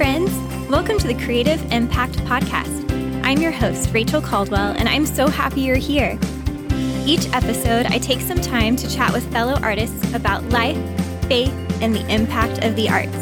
friends. Welcome to the Creative Impact Podcast. I'm your host, Rachel Caldwell, and I'm so happy you're here. Each episode, I take some time to chat with fellow artists about life, faith, and the impact of the arts.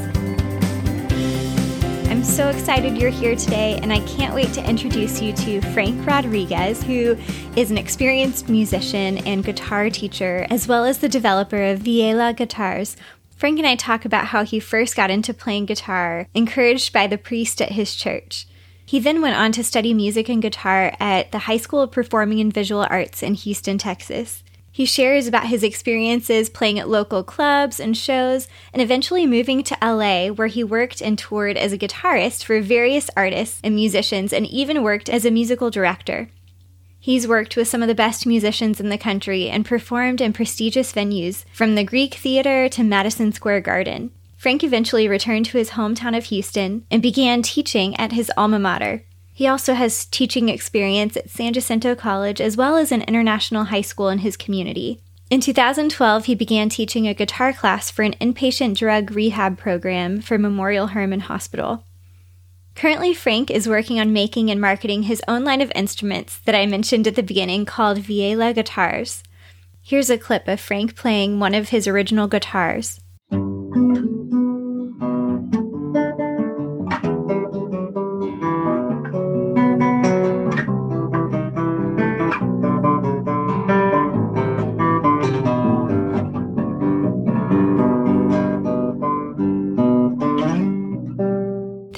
I'm so excited you're here today, and I can't wait to introduce you to Frank Rodriguez, who is an experienced musician and guitar teacher, as well as the developer of Villela Guitars. Frank and I talk about how he first got into playing guitar, encouraged by the priest at his church. He then went on to study music and guitar at the High School of Performing and Visual Arts in Houston, Texas. He shares about his experiences playing at local clubs and shows, and eventually moving to LA, where he worked and toured as a guitarist for various artists and musicians, and even worked as a musical director. He's worked with some of the best musicians in the country and performed in prestigious venues, from the Greek Theater to Madison Square Garden. Frank eventually returned to his hometown of Houston and began teaching at his alma mater, he also has teaching experience at San Jacinto College as well as an international high school in his community. In 2012, he began teaching a guitar class for an inpatient drug rehab program for Memorial Hermann Hospital. Currently, Frank is working on making and marketing his own line of instruments that I mentioned at the beginning called Villela Guitars. Here's a clip of Frank playing one of his original guitars.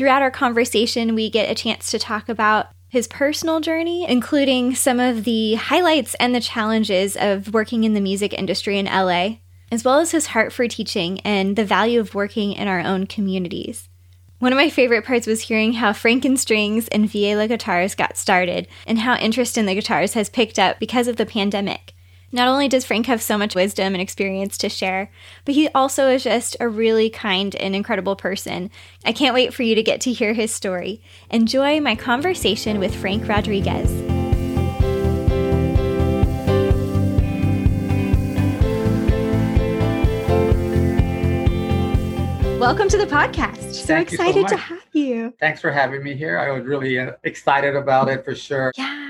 Throughout our conversation, we get a chance to talk about his personal journey, including some of the highlights and the challenges of working in the music industry in LA, as well as his heart for teaching and the value of working in our own communities. One of my favorite parts was hearing how Frank 'n' Strings and Villela guitars got started and how interest in the guitars has picked up because of the pandemic. Not only does Frank have so much wisdom and experience to share, but he also is just a really kind and incredible person. I can't wait for you to get to hear his story. Enjoy my conversation with Frank Rodriguez. Welcome to the podcast. So Thank excited so to have you. Thanks for having me here. I was really uh, excited about it for sure. Yeah.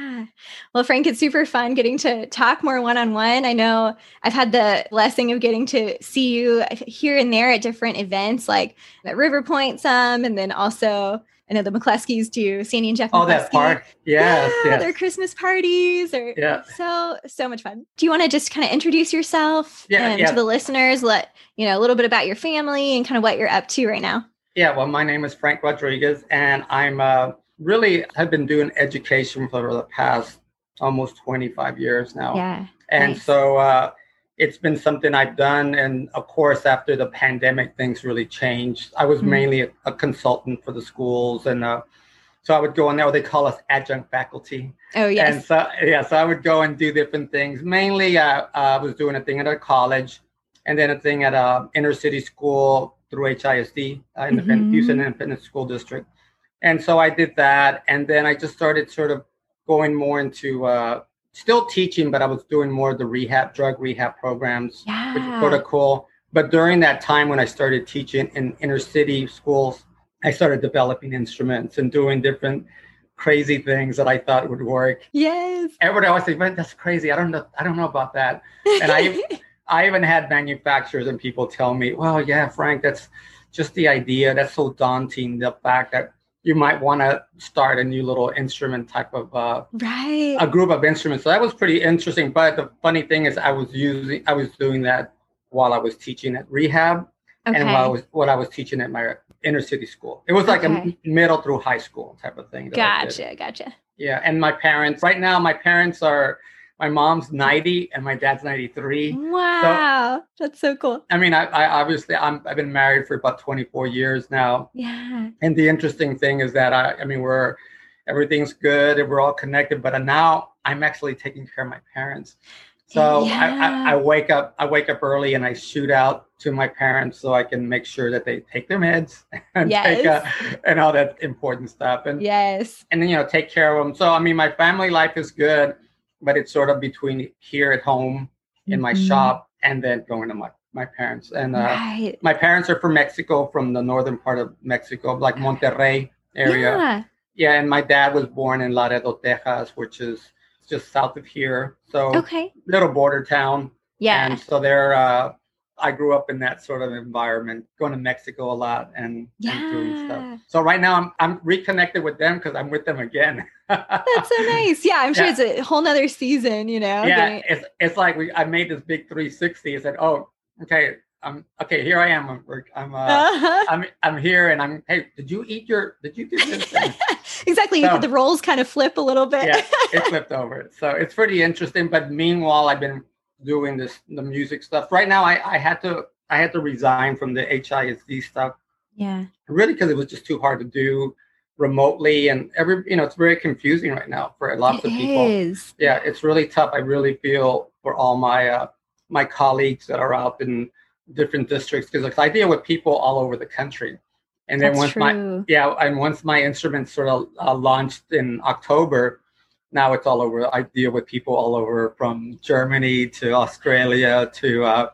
Well, Frank, it's super fun getting to talk more one on one. I know I've had the blessing of getting to see you here and there at different events, like at River Point, some, and then also I know the McCleskeys do Sandy and Jeff. Oh, that park. Yes, yeah, yes. Their Christmas parties are yeah. so so much fun. Do you want to just kind of introduce yourself yeah, yeah. to the listeners? Let you know a little bit about your family and kind of what you're up to right now. Yeah. Well, my name is Frank Rodriguez, and I'm uh, really have been doing education for the past almost 25 years now. Yeah. And nice. so uh, it's been something I've done. And of course, after the pandemic, things really changed. I was Mm-hmm. mainly a, a consultant for the schools. And uh, so I would go in there, they call us adjunct faculty. Oh yes. And so, yeah, so I would go and do different things. Mainly, uh, I was doing a thing at a college and then a thing at a inner city school through HISD, uh, Independent, Mhm. Houston Independent School District. And so I did that. And then I just started sort of going more into uh, still teaching, but I was doing more of the rehab, drug rehab programs, which is sort of cool. But during that time when I started teaching in inner city schools, I started developing instruments and doing different crazy things that I thought would work. Yes. Everybody always said, "Man, that's crazy. I don't know. I don't know about that." And I, I even had manufacturers and people tell me, "Well, yeah, Frank, that's just the idea. That's so daunting. The fact that you might want to start a new little instrument type of uh, right. a group of instruments." So that was pretty interesting. But the funny thing is, I was using, I was doing that while I was teaching at rehab okay. and while I was what I was teaching at my inner city school. It was like Okay. a middle through high school type of thing. that I did. Gotcha. Gotcha. Yeah, and my parents right now, my parents are my mom's 90 and my dad's 93. Wow. That's so cool. I mean, I, I obviously I'm I've been married for about 24 years now. Yeah. And the interesting thing is that I I mean we're everything's good and we're all connected, but now I'm actually taking care of my parents. So I, Yeah. I, I wake up I wake up early and I shoot out to my parents so I can make sure that they take their meds and take uh, and all that important stuff. And Yes. and then you know take care of them. So I mean, my family life is good, but it's sort of between here at home in my Mhm. shop and then going to my my parents. And uh, right. my parents are from Mexico, from the northern part of Mexico, like Monterrey area. Yeah. Yeah, and my dad was born in Laredo, Texas, which is just south of here. So Okay. little border town. Yeah. And so there, uh, I grew up in that sort of environment, going to Mexico a lot and, and doing stuff. So right now I'm I'm reconnected with them because I'm with them again. That's so nice. Yeah, I'm sure Yeah. it's a whole nother season, you know. yeah, getting- it's it's like we I made this big 360. I said, oh, okay, I'm okay. Here I am. I'm I'm uh, Uh-huh. I'm I'm here, and I'm. Hey, did you eat your? Did you do this? Exactly. So- the roles kind of flip a little bit. yeah, it flipped over. So it's pretty interesting. But meanwhile, I've been doing this the music stuff. Right now, I I had to I had to resign from the HISD stuff yeah. really because it was just too hard to do remotely and every you know it's very confusing right now for lots It of people is. yeah it's really tough i really feel for all my uh my colleagues that are out in different districts because i deal with people all over the country and then That's once my yeah and once my instrument sort of uh, launched in october now it's all over i deal with people all over from germany to australia to uh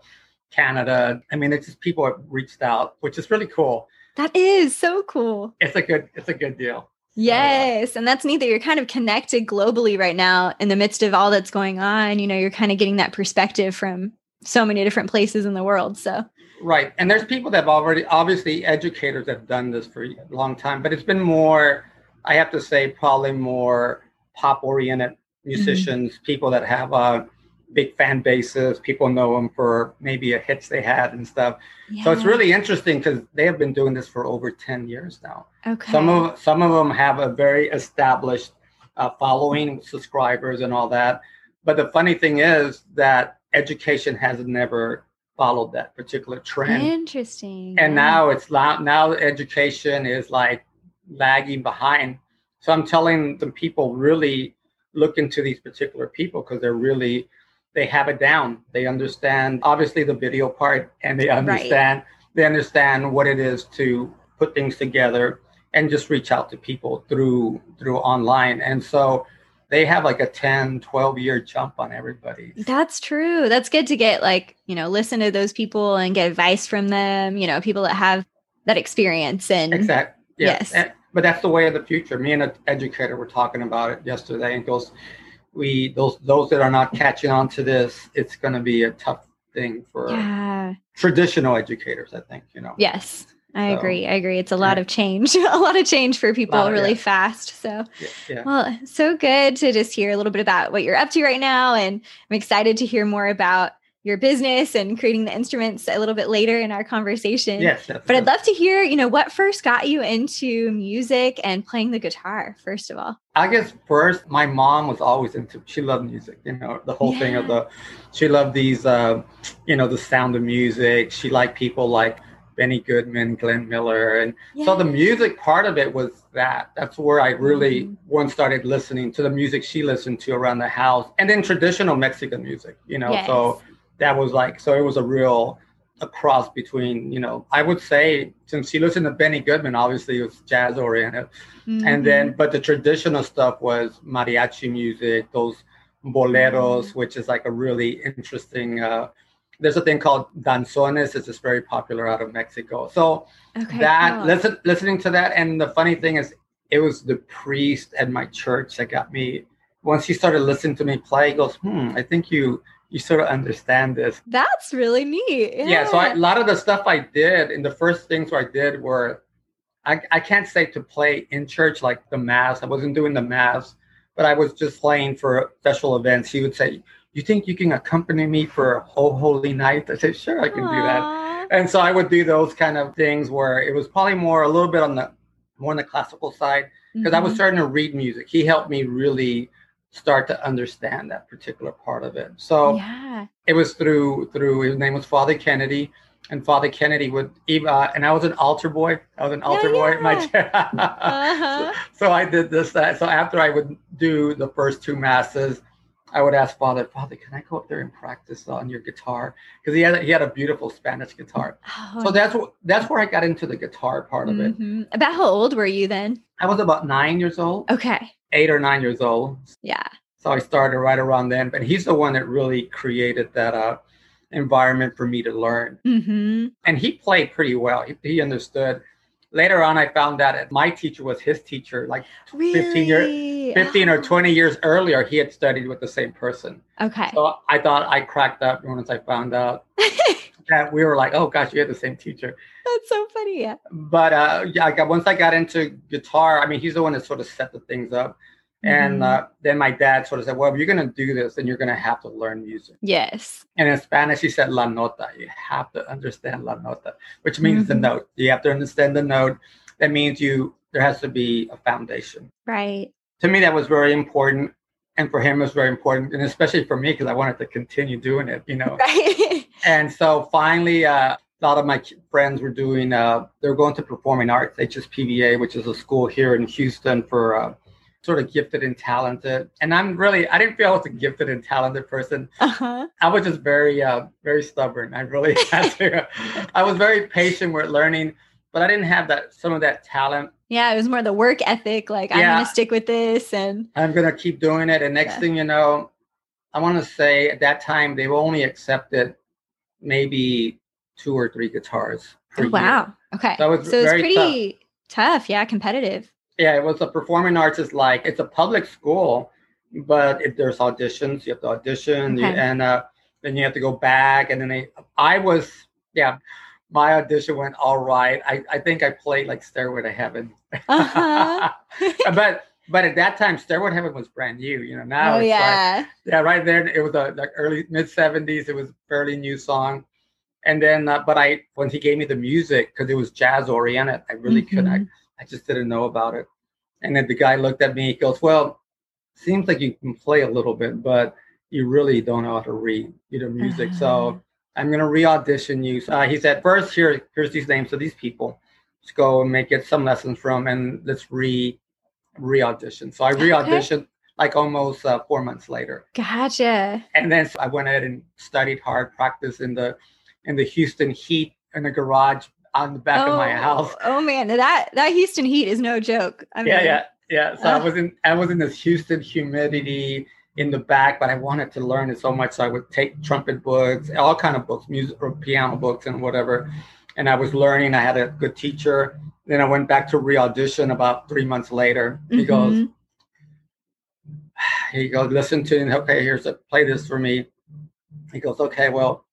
canada i mean it's just people have reached out which is really cool That is so cool. it's a good it's a good deal Yes. And that's neat that you're kind of connected globally right now in the midst of all that's going on. You know, you're kind of getting that perspective from so many different places in the world. So, right and there's people that have already obviously educators have done this for a long time but it's been more i have to say probably more pop oriented musicians people that have uh big fan bases people know them for maybe a hits they had and stuff so it's really interesting because they have been doing this for over 10 years now okay. Some of some of them have a very established uh, following, subscribers, and all that. But the funny thing is that education has never followed that particular trend, Interesting. and yeah. now it's now education is like lagging behind. So I'm telling the people really look into these particular people because they're really they have it down. They understand obviously the video part, and they understand they understand what it is to put things together and just reach out to people through through online. And so they have like a 10, 12 year jump on everybody. That's true. That's good to get like, you know, listen to those people and get advice from them, you know, people that have that experience and Exactly. Yes. And- but that's the way of the future. Me and an educator were talking about it yesterday and goes, we those those that are not catching on to this, it's gonna be a tough thing for yeah. traditional educators, I think, you know. Yes. I So, agree. I agree. It's a lot yeah. of change, a lot of change for people Lot, really yeah. fast. So, yeah. well, so good to just hear a little bit about what you're up to right now. And I'm excited to hear more about your business and creating the instruments a little bit later in our conversation. Yes, that's But I'd love to hear, you know, what first got you into music and playing the guitar, first of all. I guess first, my mom was always into. She loved music. You know, the whole thing of the. She loved these. Uh, you know, the sound of music. She liked people like Benny Goodman, Glenn Miller, and so the music part of it was that. That's where I really Mhm. once started listening to the music she listened to around the house, and then traditional Mexican music. You know, so that was like so. It was a real a cross between. You know, I would say since she listened to Benny Goodman, obviously it was jazz oriented and then but the traditional stuff was mariachi music those boleros which is like a really interesting uh there's a thing called danzones it's just very popular out of mexico so okay, that cool. listen listening to that and the funny thing is it was the priest at my church that got me once he started listening to me play he goes hmm i think you you sort of understand this That's really neat. Yeah. yeah, so I, a lot of the stuff I did and the first things I did were I, I can't say to play in church like the mass. I wasn't doing the mass, but I was just playing for special events. He would say, You think you can accompany me for a whole holy night? I said, Sure, I can do that. And so I would do those kind of things where it was probably more a little bit on the more on the classical side because I was Mhm. starting to read music. He helped me really start to understand that particular part of it. So yeah. it was through through his name was Father Kennedy, and Father Kennedy would even uh, and I was an altar boy. I was an altar boy at my church. Uh-huh. so, so I did this. That so after I would do the first two masses, I would ask Father, Father, can I go up there and practice on your guitar? Because he had he had a beautiful Spanish guitar. Oh, So that's what that's where I got into the guitar part of it. mhm. About how old were you then? I was about nine years old, Okay. eight or nine years old. Yeah. So I started right around then. But he's the one that really created that uh environment for me to learn. Mm-hmm. And he played pretty well. He, he understood. Later on, I found out that my teacher was his teacher. Like Really? 15 year- 15 or 20 years earlier, he had studied with the same person. Okay. So I thought I cracked up once I found out that we were like, oh gosh, you had the same teacher. That's so funny. Yeah. But uh, yeah, I got, once I got into guitar, I mean, he's the one that sort of set the things up. And Mhm. uh, then my dad sort of said, well, if you're going to do this, then you're going to have to learn music. Yes. And in Spanish, he said la nota. You have to understand la nota, which means the Mhm. note. You have to understand the note. That means you there has to be a foundation. Right. To me, that was very important, and for him, it was very important, and especially for me because I wanted to continue doing it. You know. Right. and so finally, uh, a lot of my friends were doing. Uh, they were going to performing arts, HSPVA, which is a school here in Houston for. Sort of gifted and talented and i'm really i didn't feel i was a gifted and talented person uh-huh. I was just very, uh, very stubborn. I really had to. I was very patient with learning, but I didn't have that some of that talent. Yeah, it was more the work ethic. Like I'm gonna stick with this, and I'm gonna keep doing it. And next Yeah. thing you know, I want to say at that time they only accepted maybe two or three guitars oh, year. wow. Okay. That was so it's pretty tough. Yeah, competitive. Yeah, it was a performing arts is like it's a public school, but if there's auditions, you have to audition, Okay. and uh, then you have to go back. And then they, I was, yeah, my audition went all right. I, I think I played like Stairway to Heaven, Uh-huh. but but at that time, Stairway to Heaven was brand new. You know, now oh it's like yeah. yeah, right there it was a like early mid seventies. It was a fairly new song, and then uh, but I when he gave me the music because it was jazz oriented, I really couldn't. I. Just didn't know about it. And then the guy looked at me. He goes, "Well, seems like you can play a little bit, but you really don't know how to read you know music. Uh-huh. So I'm gonna re-audition you." So, uh, he said, first here here's these names of these people. Let's go and make it some lessons from, and let's re re-audition." So I re-auditioned like almost uh, four months later Gotcha. and then I went ahead and studied hard, practiced in the in the Houston heat in the garage on the back of my Oh, house. Oh man, that that Houston heat is no joke. I mean, Yeah, yeah, yeah. So I was in I was in this Houston humidity in the back, but I wanted to learn it so much, so I would take trumpet books, all kind of books, music or piano books and whatever. And I was learning. I had a good teacher. Then I went back to re-audition about three months later. He goes, Mhm. he goes, listen to. Okay, here's a play this for me. He goes, okay, well,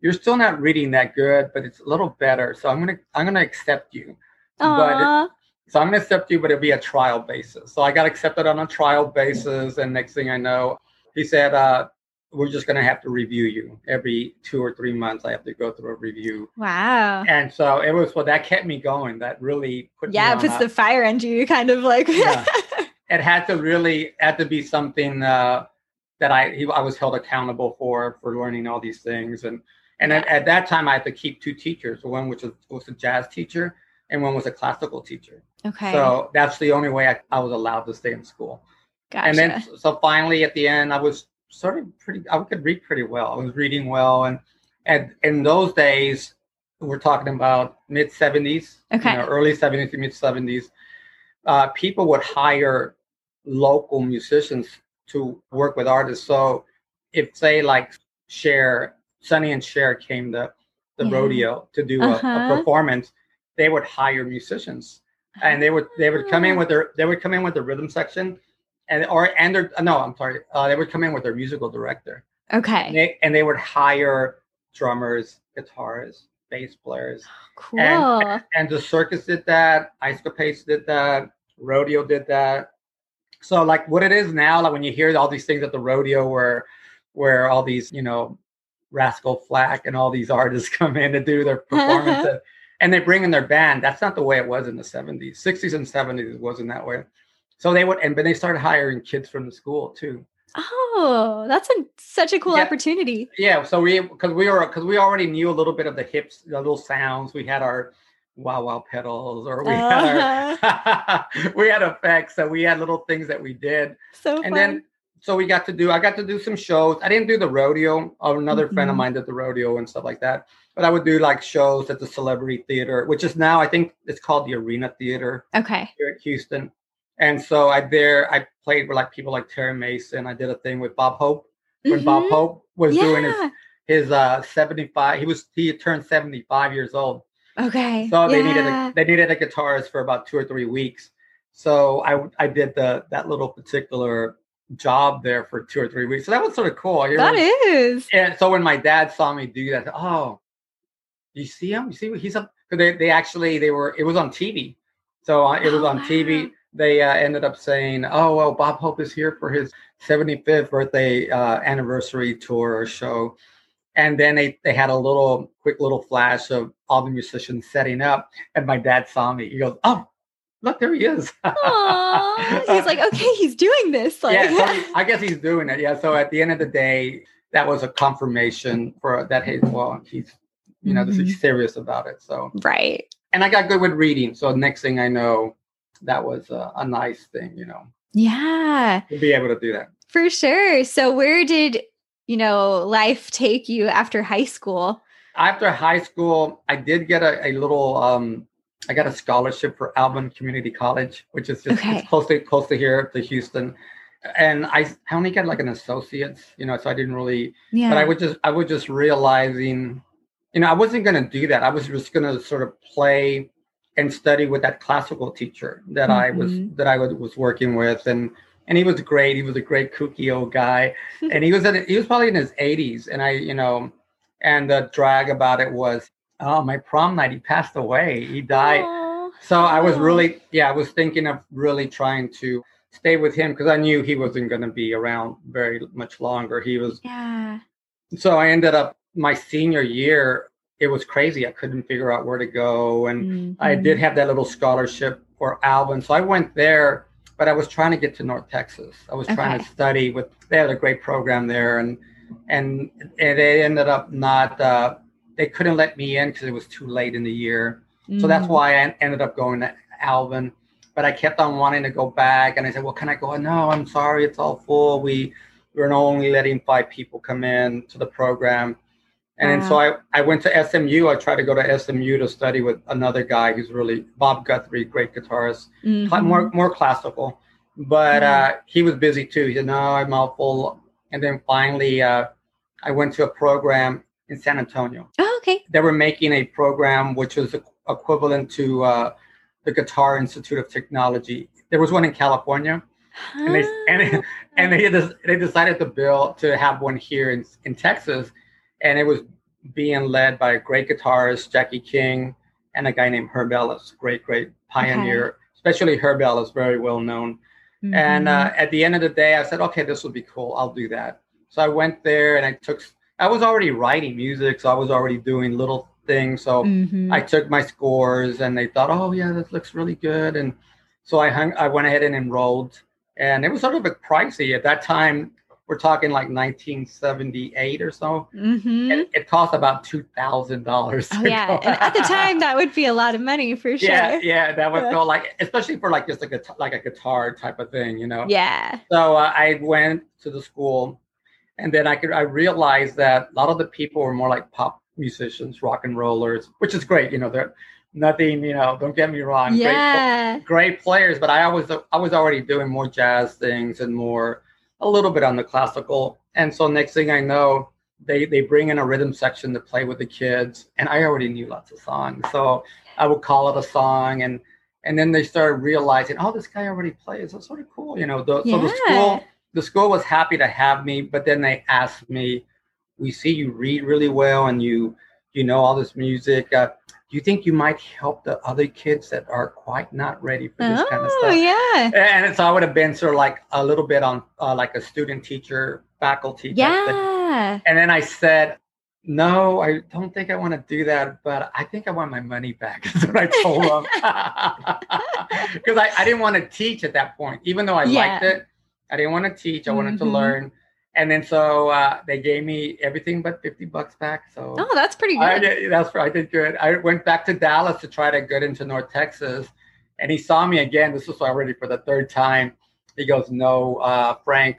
you're still not reading that good, but it's a little better. So I'm gonna I'm gonna accept you. But it- so I'm gonna accept you, but it'll be a trial basis. So I got accepted on a trial basis, and next thing I know, he said, uh, we're just gonna have to review you every two or three months. I have to go through a review. wow. And so it was well that kept me going. That really put Yeah, me it on puts a- the fire into you, kind of like. Yeah. it had to really had to be something uh, that I he, I was held accountable for for learning all these things and and at, at that time I had to keep two teachers one which was, was a jazz teacher and one was a classical teacher okay. so that's the only way I, I was allowed to stay in school gotcha. and then so finally at the end I was sort of pretty I could read pretty well I was reading well and and in those days we're talking about mid 70s Okay. you know, early 70s to mid 70s uh, people would hire local musicians to work with artists so if say like Cher Sonny and Cher came to the Yeah. rodeo to do a, a Uh-huh. performance they would hire musicians and they would they would come in with their they would come in with the rhythm section and or and their no i'm sorry uh, they would come in with their musical director and okay. they, and they would hire drummers guitarists bass players Cool. and the circus did that ice capades did that rodeo did that so like what it is now like when you hear all these things at the rodeo where where all these you know Rascal Flatts and all these artists come in to do their performances. And they bring in their band. That's not the way it was in the 70s 60s and 70s it wasn't that way. So they would and but they started hiring kids from the school too. Oh, that's a, such a cool Yeah. opportunity. yeah so we because we were because we already knew a little bit of the hips the little sounds. We had our wah-wah pedals or we had our uh-huh. we had effects so we had little things that we did. So and fun. then so we got to do i got to do some shows. I didn't do the rodeo. Another friend of Mhm. mine did the rodeo and stuff like that. But i would do like shows at the celebrity theater which is now i think it's called the arena theater okay. here at houston. And so i there i played with like people like terry mason. I did a thing with bob hope when bob Mhm. hope was doing his his uh 75 he was he turned 75 years old. Okay. so they needed a, they needed a guitarist for about two or three weeks. So i i did the that little particular job there for two or three weeks. So that was sort of cool It That was- is. and so when my dad saw me do that oh you see him? You see what he's up because they, they actually they were it was on tv so uh, it was Oh, on tv wow. they uh, ended up saying oh well bob hope is here for his 75th birthday uh, anniversary tour or show. And then they, they had a little quick little flash of all the musicians setting up and my dad saw me. He goes oh look there he is Aw. He's like, okay, he's doing this. Like, yeah, so he- I guess he's doing it. Yeah. So at the end of the day, that was a confirmation for that. Hey, well, he's you know, this Mhm. is serious about it. So, right. and I got good with reading. So next thing I know, that was a, a nice thing, you know, Yeah, to be able to do that. for sure. So, where did you know life take you after high school? After high school, I did get a, a little. um I got a scholarship for Alvin Community College, which is just Okay. close to close to here to Houston. And I, I only got like an associate's, you know, so I didn't really Yeah. but I was just I was just realizing, you know, I wasn't going to do that. I was just going to sort of play and study with that classical teacher that I was Mhm. that I was, was working with, and and he was great. He was a great kooky old guy, and he was at, he was probably in his 80s, and I you know, and the drag about it was, oh, my prom night, he passed away. He died. Aw. So I was really, yeah, I was thinking of really trying to stay with him because I knew he wasn't going to be around very much longer. He was Yeah. so I ended up my senior year. It was crazy. I couldn't figure out where to go, and I Mhm. did have that little scholarship for Alvin, so I went there. But I was trying to get to North Texas. I was trying to study with. They had a great program there, and and, and they ended up not. Uh, they couldn't let me in because it was too late in the year. So that's Mm. why I ended up going to Alvin. But I kept on wanting to go back, and I said, "Well, can I go?" No, I'm sorry, it's all full. We we're only letting five people come in to the program. And then so I, I went to SMU. I tried to go to SMU to study with another guy who's really Bob Guthrie, great guitarist, Mhm. more more classical. But Yeah. uh, he was busy too. He said, "No, I'm all full." And then finally, uh, I went to a program in San Antonio Oh, okay. they were making a program which was equivalent to uh, the Guitar Institute of Technology. There was one in California, and they and, and they they decided to build to have one here in in Texas, and it was being led by a great guitarist Jackie King and a guy named Herb Ellis, great great pioneer. Especially Herb Ellis, very well known. And Mhm. uh, at the end of the day, I said, okay, this will be cool. I'll do that. So I went there and I took, I was already writing music. So I was already doing little things. So Mhm. I took my scores and they thought, oh, yeah, this looks really good. And so I hung, I went ahead and enrolled. And it was sort of a pricey at that time. We're talking like 1978 or so. Mhm. It, it cost about $2,000. Oh yeah, go. and at the time that would be a lot of money for sure. Yeah, yeah, that would go like, especially for like just a guitar, like a guitar type of thing, you know. Yeah. So uh, I went to the school, and then I could I realized that a lot of the people were more like pop musicians, rock and rollers, which is great. You know, they're nothing. You know, don't get me wrong. Great, Yeah. great players, but I was I was already doing more jazz things and more a little bit on the classical. And so next thing I know, they they bring in a rhythm section to play with the kids, and I already knew lots of songs, so I would call it a song and. And then they started realizing, oh, this guy already plays. That's sort of cool, you know. The, So the Yeah. school, the school was happy to have me, but then they asked me, "We see you read really well, and you you know all this music. Uh, do you think you might help the other kids that are quite not ready for this kind of stuff? Oh yeah. And so I would have been sort of like a little bit on uh, like a student teacher faculty. Yeah. And then I said, "No, I don't think I want to do that, but I think I want my money back." Is what I told them because I, I didn't want to teach at that point, even though I liked it. I didn't want to teach. I wanted to Mhm. learn. And then so uh, they gave me everything but fifty bucks back. So Oh, that's pretty good. I did, that's right. I did good. I went back to Dallas to try to get into North Texas, and he saw me again. This was already for the third time. He goes, "No, uh, Frank,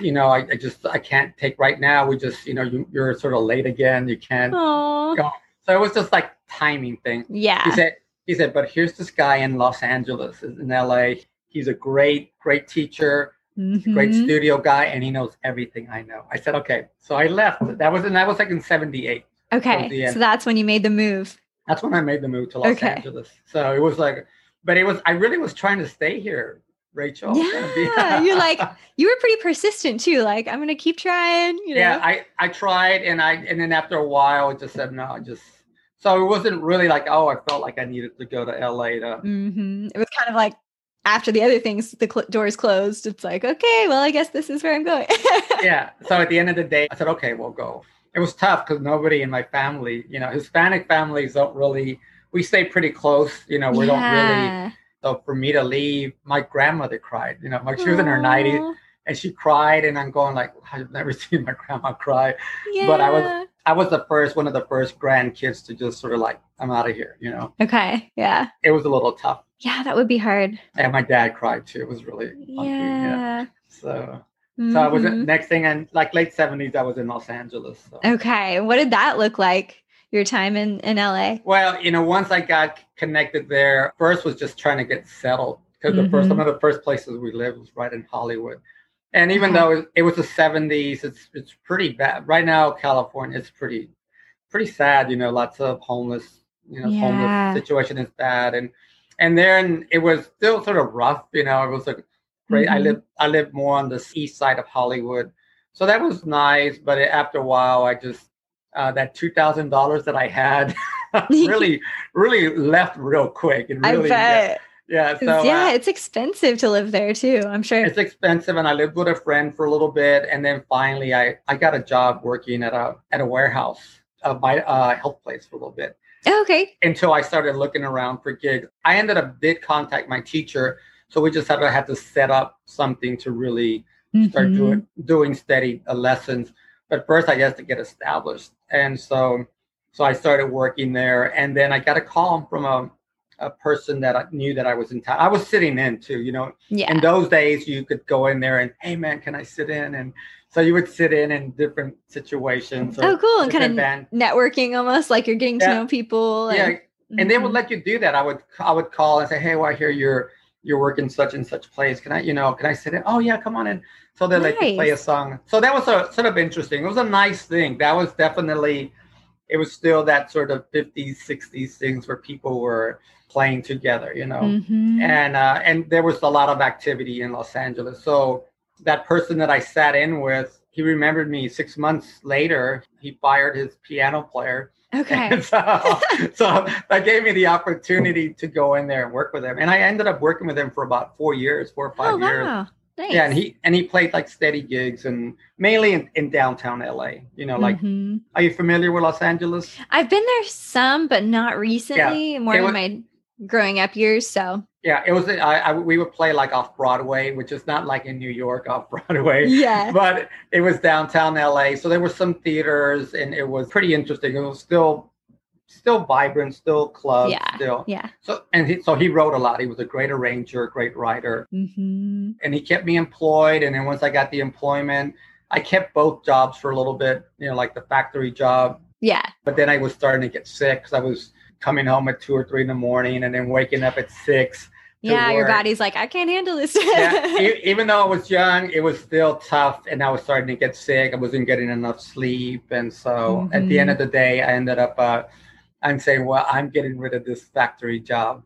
you know, I, I just I can't take right now. We just, you know, you, you're sort of late again. You can't." Oh. Go. So it was just like timing thing. Yeah. He said, he said, but here's this guy in Los Angeles, in LA. He's a great, great teacher, great Mhm. studio guy, and he knows everything I know. I said, okay. So I left. That was and that was like in '78. Okay. So that's when you made the move. That's when I made the move to Los Okay. Angeles. So it was like, but it was I really was trying to stay here, Rachel. Yeah. You're like, you were pretty persistent too. Like, I'm going to keep trying. You know? yeah, I I tried, and I and then after a while, I just said no. I just so it wasn't really like oh, I felt like I needed to go to LA to. hmm It was kind of like after the other things, the cl- doors closed. It's like, okay, well, I guess this is where I'm going. yeah. So at the end of the day, I said, okay, we'll go. It was tough because nobody in my family, you know, Hispanic families don't really, we stay pretty close. You know, we don't really. So for me to leave, my grandmother cried. You know, like she was in her 90s and she cried. And I'm going like, I've never seen my grandma cry. Yeah. But I was- yeah. I was the first, one of the first grandkids to just sort of like, I'm out of here. You know, Okay. Yeah. it was a little tough. Yeah, that would be hard. And my dad cried too. It was really funky. Yeah. Yeah. So, so I was Mhm. next thing, and like late 70s, I was in Los Angeles. So. Okay. What did that look like? Your time in in LA? Well, you know, once I got connected there, first was just trying to get settled because the first Mhm. one of the first places we lived was right in Hollywood. And even Okay. though it, was the 70s, it's it's pretty bad. Right now, California, it's pretty pretty sad. You know, lots of homeless. You know, Yeah. homeless situation is bad, and and then it was still sort of rough. You know, it was like great. I Mhm. lived I lived more on the east side of Hollywood, so that was nice. But after a while, I just uh, that two thousand dollars that I had really really left real quick. It I really, bet. Yeah. So yeah, uh, it's expensive to live there too. I'm sure. it's expensive, and I lived with a friend for a little bit, and then finally, I I got a job working at a at a warehouse, a by uh, health place for a little bit Oh, okay. until I started looking around for gigs. I ended up did contact my teacher, so we just had to have to set up something to really start Mhm. doing doing steady uh, lessons. But first, I guess to get established, and so so I started working there, and then I got a call from a a person that I knew that I was in town. I was sitting in too, you know. Yeah. In those days, you could go in there and, hey man, can I sit in? And so you would sit in in different situations. oh, cool. And kind of band- networking almost like you're getting to know people. yeah, and they would Mhm. let you do that. I would I would call and say, hey, well, I hear you're you're working such and such place. Can I, you know, can I sit in? Oh yeah, come on in. So they let you play a song. So that was a sort of interesting. It was a nice thing. That was definitely. It was still that sort of 50s, 60s things where people were playing together, you know Mhm. and uh, and there was a lot of activity in Los Angeles. So that person that I sat in with, he remembered me six months later. He fired his piano player, Okay. and so, so that gave me the opportunity to go in there and work with him. And I ended up working with him for about four years, four or five Oh, years. wow. Nice. Yeah, and he and he played like steady gigs and mainly in, in downtown LA. You know, like Mhm. are you familiar with Los Angeles? I've been there some, but not recently. More It in was- my growing up years. So Yeah, it was. I, I we would play like off Broadway, which is not like in New York off Broadway. yeah. but it was downtown LA. So there were some theaters and it was pretty interesting. It was still still vibrant, still club, Yeah. still. Yeah. So and he, so he wrote a lot. He was a great arranger, great writer, hmm and he kept me employed. And then once I got the employment, I kept both jobs for a little bit, you know, like the factory job. Yeah. But then I was starting to get sick because I was coming home at two or three in the morning and then waking up at six. Yeah. Your body's like, I can't handle this. yeah, e- even though I was young, it was still tough, and I was starting to get sick. I wasn't getting enough sleep, and so at the end of the day, I ended up. Uh, I'm saying, well, I'm getting rid of this factory job.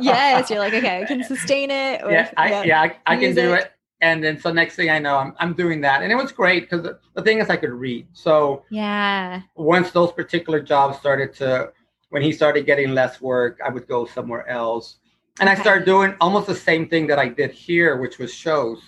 yes. You're like, okay, I can sustain it. Or, yeah, I, yeah, I, I can do it. it. And then, so next thing I know, I'm, I'm doing that, and it was great because the, the thing is, I could read. So Yeah. once those particular jobs started to, when he started getting less work, I would go somewhere else, and I started doing almost the same thing that I did here, which was shows.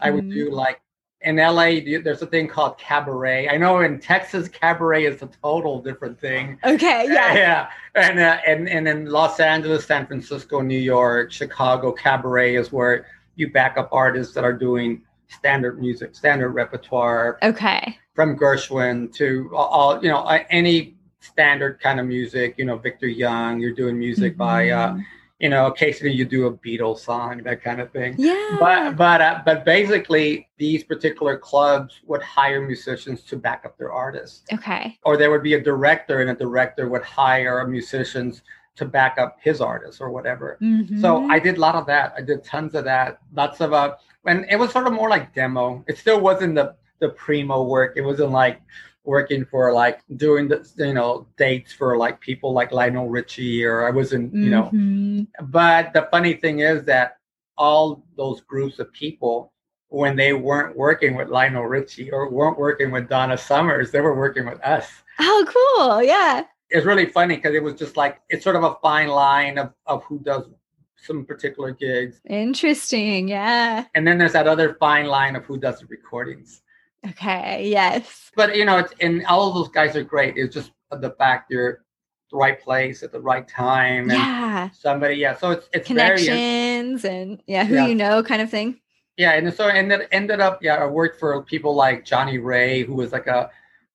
I would Mhm. do like in LA, there's a thing called cabaret. I know in Texas, cabaret is a total different thing. Okay. Yeah. yeah. And, uh, and, and in Los Angeles, San Francisco, New York, Chicago, cabaret is where you back up artists that are doing standard music, standard repertoire Okay. from Gershwin to all, you know, any standard kind of music, you know, Victor Young, you're doing music by, uh, Mhm. You know, occasionally you do a Beatles song, that kind of thing Yeah. but but uh, but basically these particular clubs would hire musicians to back up their artists okay. or there would be a director and a director would hire musicians to back up his artists or whatever. Mhm. So I did a lot of that. I did tons of that. Lots of uh, and it was sort of more like demo. It still wasn't the the primo work. It wasn't like working for like doing the you know dates for like people like Lionel Richie or I wasn't you know. Mhm. But the funny thing is that all those groups of people when they weren't working with Lionel Richie or weren't working with Donna Summers, they were working with us. Oh, cool. Yeah. It's really funny because it was just like it's sort of a fine line of, of who does some particular gigs. Interesting. Yeah. And then there's that other fine line of who does the recordings. Okay. Yes. But you know, it's and all of those guys are great. It's just the fact you're the right place at the right time and Yeah. somebody, yeah. So it's it's very Connections and yeah, who Yeah. you know kind of thing. Yeah, and so and it ended up, yeah, I worked for people like Johnnie Ray, who was like a,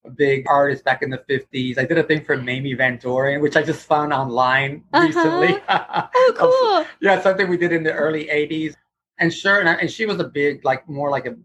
a big artist back in the 50s. I did a thing for Mamie Van Doren, which I just found online Uh-huh. recently. Oh, cool. yeah, something we did in the early 80s. And sure, and, I- and she was a big, like more like a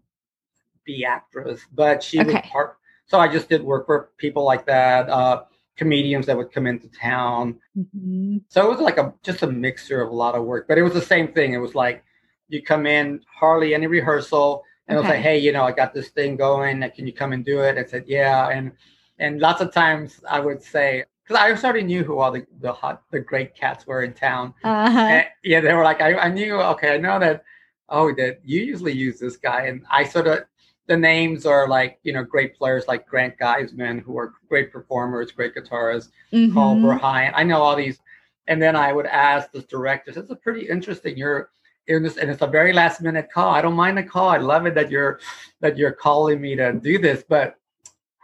B actress, but she was part. So I just did work for people like that, uh, comedians that would come into town. Mhm. So it was like a just a mixture of a lot of work, but it was the same thing. It was like you come in hardly any rehearsal, and it was like, hey, you know, I got this thing going. Can you come and do it? I said, yeah, and and lots of times I would say because I already knew who all the the hot the great cats were in town. Uh-huh. Yeah, they were like, I, I knew. Okay, I know that. Oh, that you usually use this guy, and I sort of the names are like you know great players like Grant Geissman, who are great performers, great guitarists. Paul Mhm. Verheyen. I know all these. And then I would ask this director, this is pretty interesting. You're in this, and it's a very last minute call. I don't mind the call. I love it that you're that you're calling me to do this, but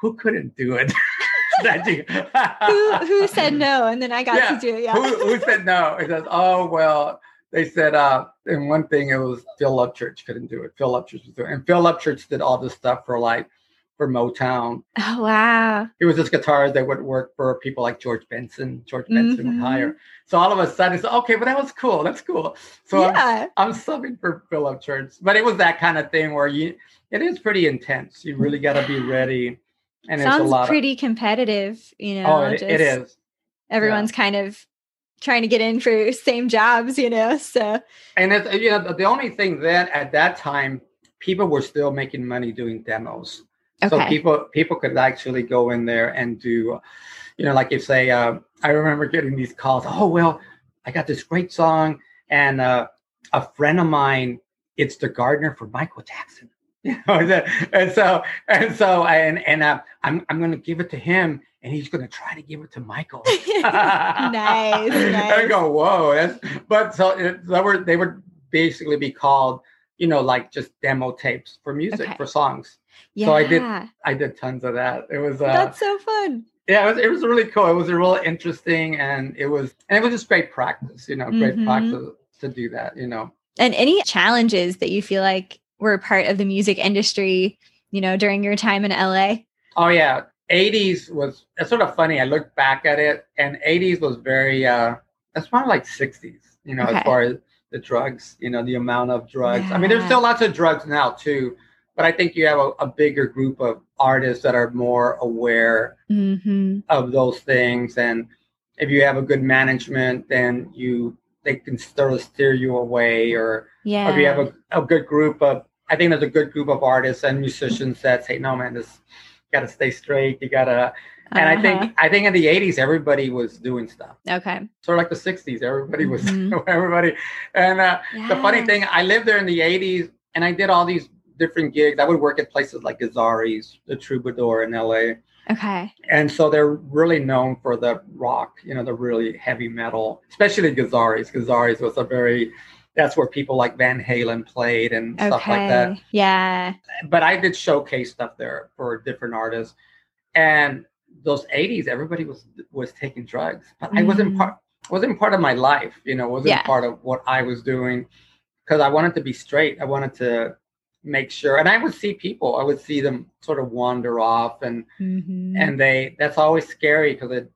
who couldn't do it? who who said no and then I got Yeah. to do it. Yeah. who, who said no? It says, oh well, they said uh and one thing it was Phil Upchurch couldn't do it. Phil Upchurch was doing it. And Phil Upchurch did all this stuff for like for Motown. Oh wow. He was this guitarist that would work for people like George Benson. George Benson Mhm. would hire. So all of a sudden, it's okay, but that was cool. That's cool. So I'm, yeah. I'm subbing for Phil Upchurch, but it was that kind of thing where you, it is pretty intense. You really got to be ready, and it's a Sounds lot. pretty competitive, you know. oh, it, it is, Everyone's kind of trying to get in for same jobs, you know. So and it's you know the, only thing then at that time, people were still making money doing demos. Okay. So people people could actually go in there and do, you know, like if say. Uh, I remember getting these calls. Oh well, I got this great song, and uh, a friend of mine, it's the gardener for Michael Jackson. You know, and so and so and and uh, I'm I'm going to give it to him, and he's going to try to give it to Michael. nice, I nice. go, whoa, that's but so it, they were they would basically be called, you know, like just demo tapes for music Okay. for songs. yeah. So I did- I did tons of that. It was uh, That's so fun. yeah, it was, it was really cool. It was a real interesting, and it was and it was just great practice. You know, great Mhm. practice to do that. You know, And any challenges that you feel like were part of the music industry, you know, during your time in LA? oh yeah, '80s was it's sort of funny. I look back at it, and '80s was very. uh That's probably like '60s. You know, Okay. as far as the drugs. You know, the amount of drugs. I mean, there's still lots of drugs now too, but I think you have a, a bigger group of artists that are more aware Mm-hmm. of those things and if you have a good management then you they can sort of steer you away or, Yeah. or if you have a, a good group of i think there's a good group of artists and musicians that say no man this you gotta stay straight you gotta and i Uh-huh. think i think in the 80s everybody was doing stuff Okay. sort of like the 60s everybody was Mhm. everybody and uh, the funny thing i lived there in the 80s and i did all these different gigs i would work at places like Gazzari's, the troubadour in la Okay. and so they're really known for the rock, you know, the really heavy metal, especially Gazzari's. Gazzari's was a very, that's where people like Van Halen played and Okay. stuff like that. Yeah. But I did showcase stuff there for different artists, and those '80s, everybody was was taking drugs, but I wasn't Mhm. part wasn't part of my life, you know, wasn't Yeah. part of what I was doing because I wanted to be straight. I wanted to make sure, and I would see people, I would see them sort of wander off and Mhm. and they that's always scary because it,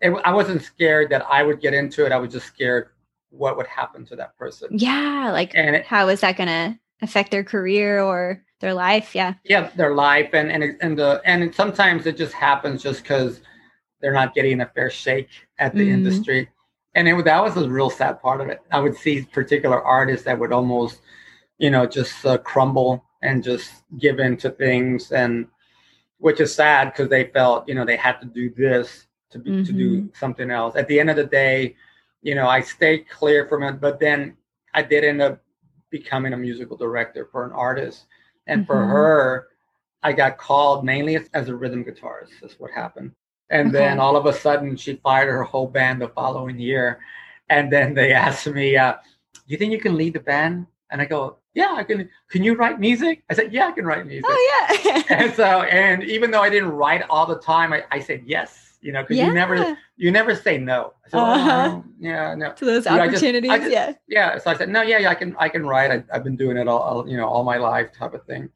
it i wasn't scared that i would get into it i was just scared what would happen to that person yeah. Like, and it, how is that going to affect their career or their life? Yeah. yeah their life and and and the and it, sometimes it just happens just because they're not getting a fair shake at the Mhm. industry and it, that was a real sad part of it. I would see particular artists that would almost, you know, just uh, crumble and just give in to things, and which is sad because they felt, you know, they had to do this to be, mm-hmm. to do mm-hmm. something else. At the end of the day, you know, I stayed clear from it, but then I did end up becoming a musical director for an artist, and mm-hmm. for her, I got called mainly as a rhythm guitarist. That's what happened. And okay. then all of a sudden, she fired her whole band the following year. And then they asked me, uh, "Do you think you can lead the band?" And I go, "Yeah, I can." Can you write music? I said, "Yeah, I can write music." Oh yeah. and so, and even though I didn't write all the time, I, I said yes. You know, because yeah. you never you never say no. Uh-huh. oh, yeah, no. To those opportunities, I just, I just, yeah. Yeah. So I said, no, yeah, yeah, I can I can write. I, have been doing it all, all, you know, all my life, type of thing.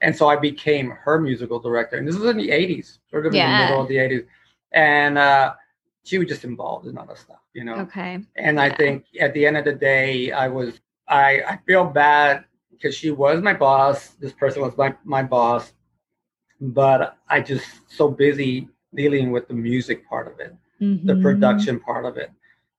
And so I became her musical director. And this was in the 80s, sort of yeah. in the middle of the 80s and uh, she was just involved in other stuff, you know. Okay. And. I think at the end of the day, I was I I feel bad because she was my boss. This person was my my boss, but I just so busy dealing with the music part of it, mm-hmm. the production part of it,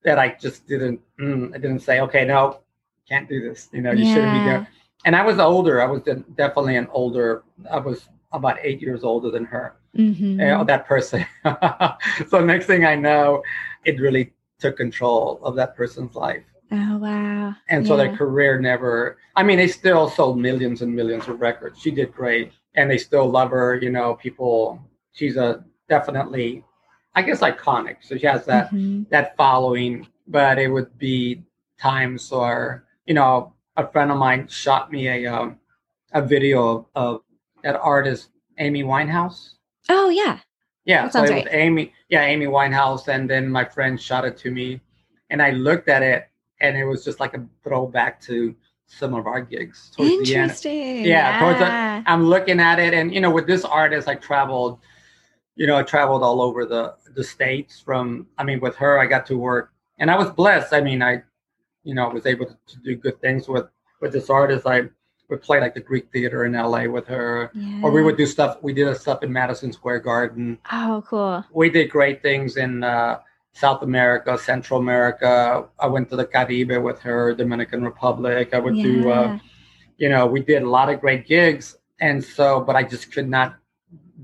that I just didn't mm, I didn't say okay no can't do this you know you yeah. shouldn't be there. And I was older. I was definitely an older. I was about eight years older than her mm-hmm. uh, that person. so next thing I know, it really took control of that person's life. Oh wow! And so yeah. their career never. I mean, they still sold millions and millions of records. She did great, and they still love her. You know, people. She's a definitely, I guess, iconic. So she has that mm-hmm. that following. But it would be times where you know a friend of mine shot me a um, a video of, of that artist Amy Winehouse Oh yeah. Yeah, so it right. was Amy. Yeah, Amy Winehouse, and then my friend shot it to me, and I looked at it, and it was just like a throwback to some of our gigs. Interesting. Yeah, yeah. Towards the, I'm looking at it, and you know, with this artist, I traveled. You know, I traveled all over the the states. From, I mean, with her, I got to work, and I was blessed. I mean, I, you know, was able to, do good things with with this artist. I would play like the Greek Theater in LA with her, yeah. or we would do stuff. We did stuff in Madison Square Garden. Oh, cool! We did great things in uh, South America, Central America. I went to the Caribe with her, Dominican Republic. I would yeah. do, uh, you know, we did a lot of great gigs, and so, but I just could not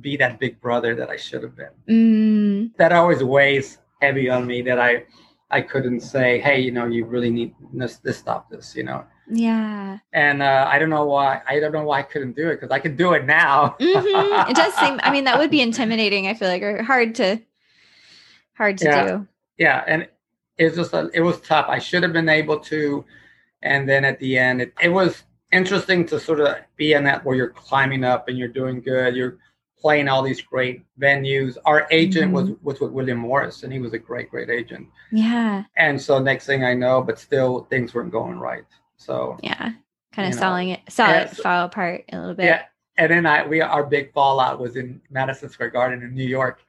be that big brother that I should have been. Mm. That always weighs heavy on me. That I, I couldn't say, hey, you know, you really need this, this stop this, you know yeah. And uh, I don't know why. I don't know why I couldn't do it because I could do it now. mm-hmm. It does seem. I mean, that would be intimidating. I feel like, or hard to, hard to yeah. do. Yeah, and it's just a, it was tough. I should have been able to, and then at the end, it, it was interesting to sort of be in that where you're climbing up and you're doing good. You're playing all these great venues. Our agent mm-hmm. was was with William Morris, and he was a great, great agent. Yeah. And so next thing I know, but still things weren't going right. So yeah, kind of selling it, saw it fall apart a little bit. Yeah, and then I we our big fallout was in Madison Square Garden in New York,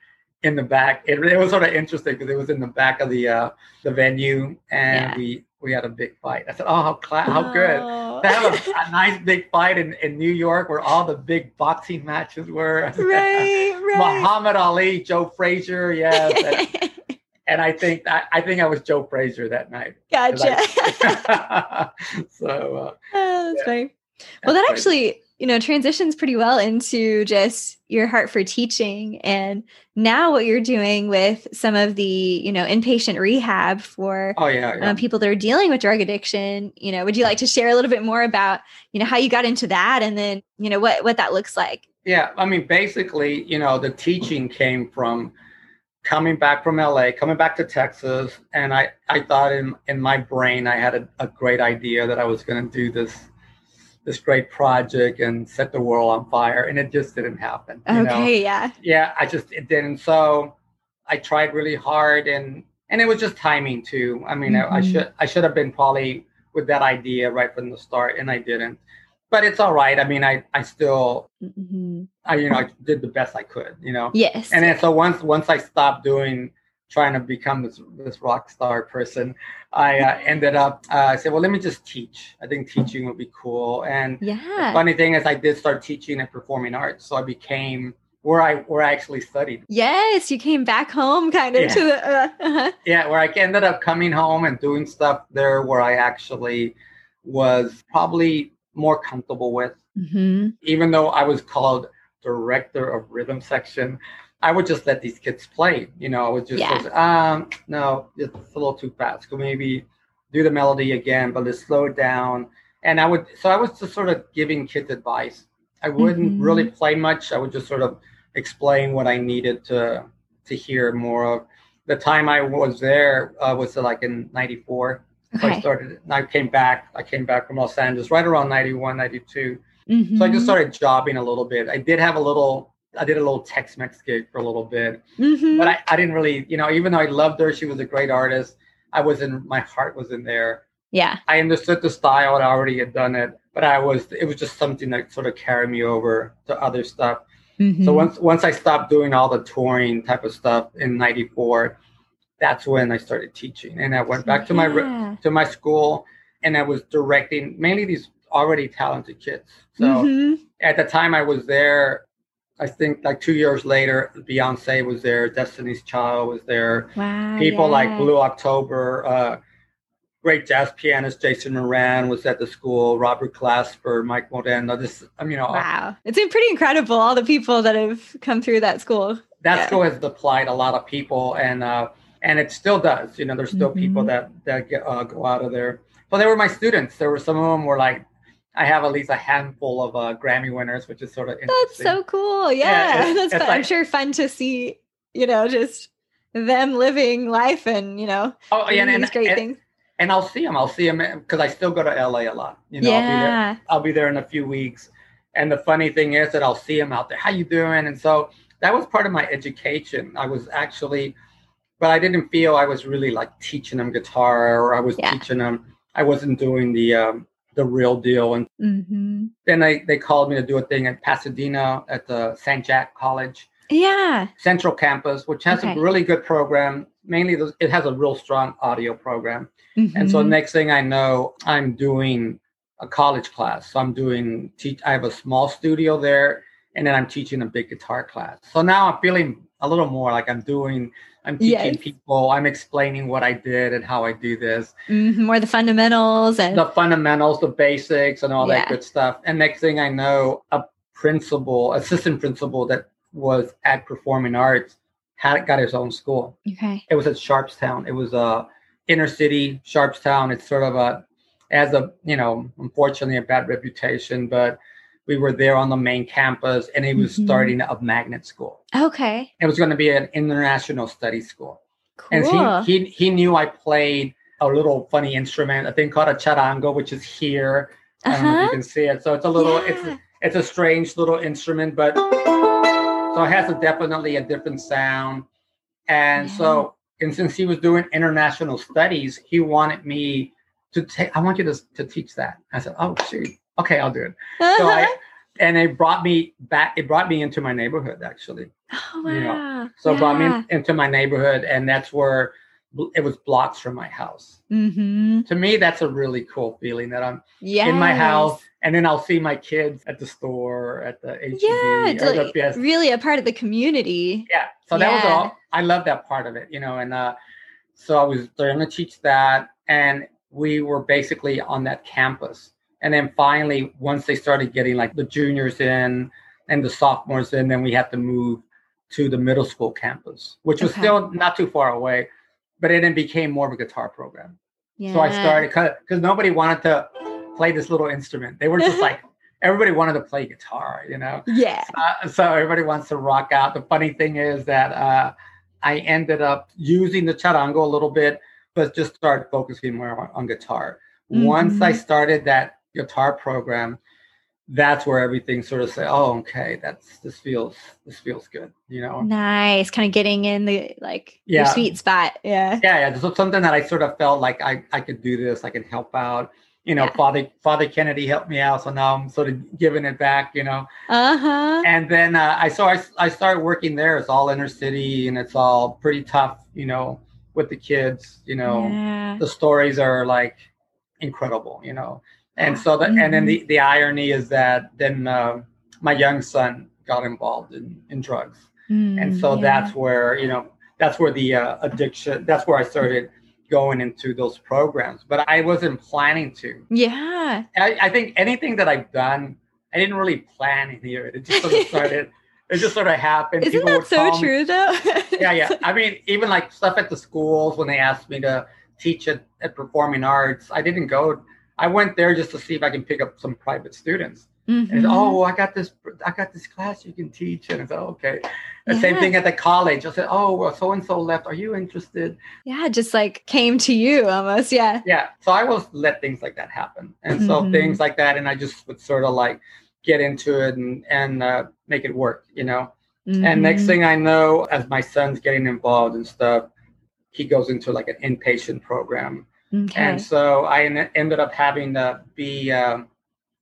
in the back. It, it was sort of interesting because it was in the back of the uh, the venue, and yeah. we we had a big fight. I said, "Oh, how cla- how good to have a, a, nice big fight in, in New York where all the big boxing matches were." Right, right. Muhammad Ali, Joe Frazier, yes. and I think I, I think I was Joe Frazier that night. Gotcha. I, so uh, oh, that's yeah. funny. Well, that actually you know transitions pretty well into just your heart for teaching and now what you're doing with some of the you know inpatient rehab for oh yeah, yeah. Um, people that are dealing with drug addiction you know would you like to share a little bit more about you know how you got into that and then you know what what that looks like yeah i mean basically you know the teaching came from coming back from LA, coming back to Texas, and I, I thought in, in my brain I had a, a great idea that I was going to do this this great project and set the world on fire, and it just didn't happen. Okay, know? yeah, yeah, I just it didn't. So I tried really hard, and and it was just timing too. I mean, mm-hmm. I, I mm-hmm. should I should have been probably with that idea right from the start, and I didn't but it's all right. I mean, I I still, mm-hmm. I you know, I did the best I could, you know. Yes. And then so once once I stopped doing trying to become this this rock star person, I uh, ended up. Uh, I said, well, let me just teach. I think teaching would be cool. And yeah. the funny thing is, I did start teaching and performing arts, so I became where I where I actually studied. Yes, you came back home, kind of Yeah. to the. Uh, uh-huh. Yeah, where I ended up coming home and doing stuff there where I actually was probably more comfortable with. hmm Even though I was called director of rhythm section, I would just let these kids play. You know, I would just Yeah. say, um, no, it's a little too fast. Could maybe do the melody again, but let's slow it down. And I would, so I was just sort of giving kids advice. I wouldn't Mhm. really play much. I would just sort of explain what I needed to to hear more of. The time I was there uh, was like in '94. So I Okay. started. I came back. I came back from Los Angeles right around 91, 92. So I just started jobbing a little bit. I did have a little. I did a little Tex-Mex gig for a little bit, Mhm. but I, I didn't really, you know, even though I loved her, she was a great artist. I was in my heart was in there. yeah. I understood the style. and I already had done it, but I was. It was just something that sort of carried me over to other stuff. So Mhm. once once I stopped doing all the touring type of stuff in '94, that's when I started teaching, and I went back to my to my school, and I was directing mainly these already talented kids. So Mhm. at the time I was there, I think like two years later, Beyonce was there, Destiny's Child was there, Wow. people like. Blue October, uh, great jazz pianist Jason Moran was at the school, Robert Glasper, Mike Moreno. This, I mean, you know, Wow. It's been pretty incredible, all the people that have come through that school. that Yeah. school has applied a lot of people, and uh, and it still does. You know, there's still people Mhm. that that get, uh, go out of there. But they were my students. There were some of them were like, I have at least a handful of uh, Grammy winners, which is sort of That's so cool. Yeah. Yeah, it's- that's it's fun. I'm sure fun to see, you know, just them living life and, you know, oh, yeah, and, these great and, things. and I'll see them. I'll see them because I still go to LA a lot. You know, I'll be there. yeah. I'll be there in a few weeks. And the funny thing is that I'll see them out there. How you doing? And so that was part of my education. I was actually, but I didn't feel I was really like teaching them guitar or I was Yeah. teaching them. I wasn't doing the um, the real deal. And hmm then they, they called me to do a thing at Pasadena at the San Jac College Yeah. Central Campus, which has Okay. a really good program. Mainly, those- it has a real strong audio program. And so Mhm. next thing I know, I'm doing a college class. So I'm doing teach. I have a small studio there, and then I'm teaching a big guitar class. So now I'm feeling a little more like I'm doing. I'm teaching Yes. people. I'm explaining what I did and how I do this, Mhm. more the fundamentals and the fundamentals, the basics, and all Yeah. that good stuff. And next thing I know, a principal, assistant principal that was at Performing Arts, had got his own school okay. it was at Sharpstown. It was a inner city Sharpstown. It's sort of a as a you know unfortunately a bad reputation, but we were there on the main campus, and he was Mhm. starting a magnet school. Okay. It was going to be an international study school, Cool. and he, he he knew I played a little funny instrument, a thing called a charango, which is here. I don't know if uh-huh. you can see it. So it's a little Yeah. it's it's a strange little instrument, but so it has a definitely a different sound. And so and since he was doing international studies, he wanted me to take I want you to, to teach that. I said, Oh shoot, okay, I'll do it. So I and it brought me back it brought me into my neighborhood actually. oh, you know, wow. So it brought yeah. me into my neighborhood and that's where it was blocks from my house. Mm-hmm. To me, that's a really cool feeling that I'm Yeah. in my house, and then I'll see my kids at the store, at the HEB, Yeah. or the like PS. really a part of the community. Yeah, so that was all. I love that part of it, you know. And uh, so I was learning to teach that, and we were basically on that campus. And then finally, once they started getting like the juniors in and the sophomores in, then we had to move to the middle school campus, which was Okay. still not too far away, but it then became more of a guitar program. Yeah. So I started because nobody wanted to play this little instrument. They were just like everybody wanted to play guitar, you know. Yeah. Uh, so everybody wants to rock out. The funny thing is that uh, I ended up using the charango a little bit, but just started focusing more on, on guitar. Once I Mhm. started that guitar program, that's where everything sort of say, "Oh, okay, that's this feels this feels good," you know. Nice. Kind of getting in the like your Yeah. sweet spot. Yeah. yeah yeah so something that i sort of felt like i i could do this i can help out you know Yeah. father father kennedy helped me out so now i'm sort of giving it back you know Uh-huh. and then uh, i saw I, I started working there it's all inner city and it's all pretty tough you know with the kids you know yeah. the stories are like incredible you know and so the and then the, the irony is that then uh, my young son got involved in, in drugs. Mm, and so yeah. that's where, you know, that's where the uh, addiction, that's where I started going into those programs. But I wasn't planning to. Yeah. I, I think anything that I've done, I didn't really plan of it. Just sort of started, it just sort of happened. Isn't People that so me- true though? yeah, yeah. I mean, even like stuff at the schools when they asked me to teach at, at performing arts, I didn't go. I went there just to see if I can pick up some private students. And Mhm. it's, oh, I got this, I got this class you can teach, and it's okay. The same thing at the college. I said, oh, well, so and so left. Are you interested? yeah, just like came to you almost. Yeah. Yeah. So I will let things like that happen, and so Mhm. things like that, and I just would sort of like get into it and and uh, make it work, you know. And next Mhm. thing I know, as my son's getting involved and stuff, he goes into like an inpatient program. Okay. And so I en- ended up having to be, um,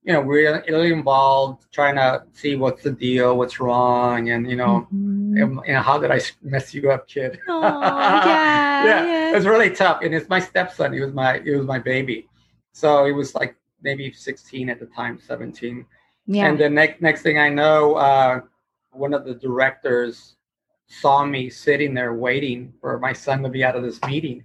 you know, really, really involved, trying to see what's the deal, what's wrong, and you know, Mhm. and, know, how did I mess you up, kid? Aw, yeah, yeah, yeah. it was really tough. And it's my stepson. He was my, he was my baby. So he was like maybe 16 at the time, 17. yeah. And the next next thing I know, uh, one of the directors saw me sitting there waiting for my son to be out of this meeting.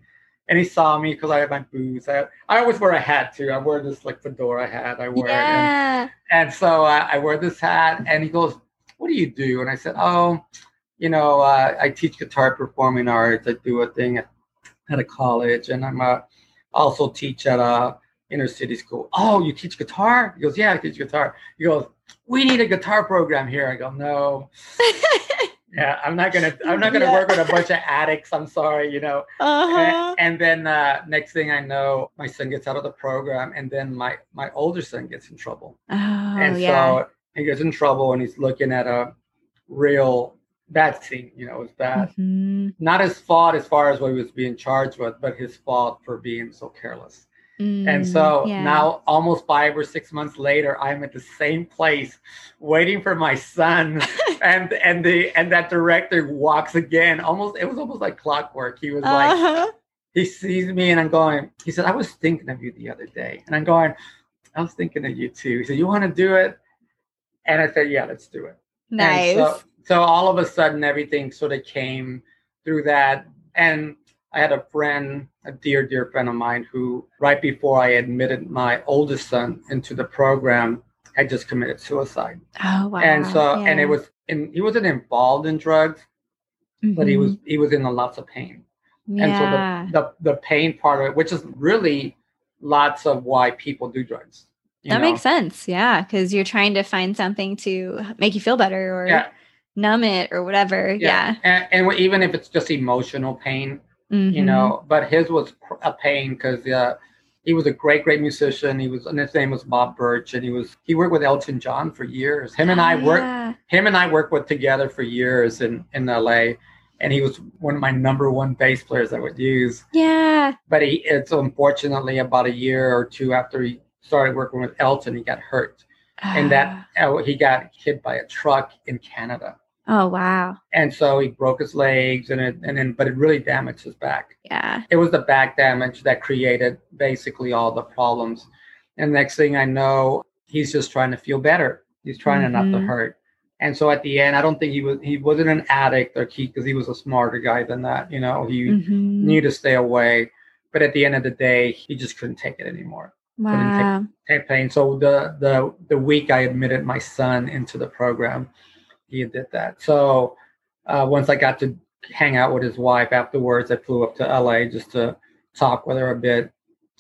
And he saw me because I had my boots. I, I always wear a hat too. I wear this like fedora hat. I wear it. And, and so uh, I wear this hat. And he goes, "What do you do?" And I said, "Oh, you know, uh, I teach guitar performing arts. I do a thing at, at a college, and I'm uh, also teach at a inner city school. Oh, you teach guitar? He goes, Yeah, I teach guitar. He goes, We need a guitar program here. I go, No. Yeah, I'm not gonna I'm not gonna Yeah. work with a bunch of addicts. I'm sorry, you know. uh-huh. And, and then uh, next thing I know, my son gets out of the program, and then my my older son gets in trouble. Oh, and yeah. so he gets in trouble, and he's looking at a real bad scene. You know, it's bad. Mhm. Not his fault as far as what he was being charged with, but his fault for being so careless. And Mm, so yeah. now, almost five or six months later, I'm at the same place, waiting for my son, and and the and that director walks again. Almost, it was almost like clockwork. He was like, Uh-huh. he sees me, and I'm going. He said, "I was thinking of you the other day," and I'm going, "I was thinking of you too." He said, "You want to do it?" And I said, "Yeah, let's do it." Nice. so, so all of a sudden, everything sort of came through that. And I had a friend, a dear, dear friend of mine, who right before I admitted my oldest son into the program, had just committed suicide. oh wow. and so, and it was, and he wasn't involved in drugs, but he was, mm-hmm. he was in a lots of pain. Yeah. And so the, the, the pain part of it, which is really lots of why people do drugs. that know? makes sense. Yeah, because you're trying to find something to make you feel better or Yeah. numb it or whatever. Yeah. And, and even if it's just emotional pain, you Mhm. know but his was a pain because uh, he was a great great musician he was and his name was bob birch and he was he worked with elton john for years him and i worked Yeah. him and i worked with together for years in in la and he was one of my number one bass players i would use Yeah. but he it's unfortunately about a year or two after he started working with elton he got hurt and that uh, he got hit by a truck in canada Oh wow. and so he broke his legs and it and then but it really damaged his back Yeah. it was the back damage that created basically all the problems. And next thing I know, he's just trying to feel better. He's trying not to Mhm. hurt. And so at the end, I don't think he was he wasn't an addict or he because he was a smarter guy than that. You know, he Mhm. knew to stay away. But at the end of the day, he just couldn't take it anymore. couldn't take- Wow. Take pain. So the the the week I admitted my son into the program, he did that. So uh, once I got to hang out with his wife afterwards, I flew up to LA just to talk with her a bit.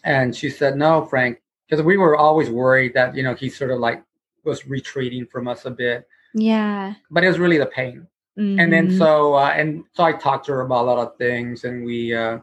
And she said, No, Frank, because we were always worried that, you know, he sort of like was retreating from us a bit. Yeah. But it was really the pain. And then Mhm. so uh, and so I talked to her about a lot of things and we uh,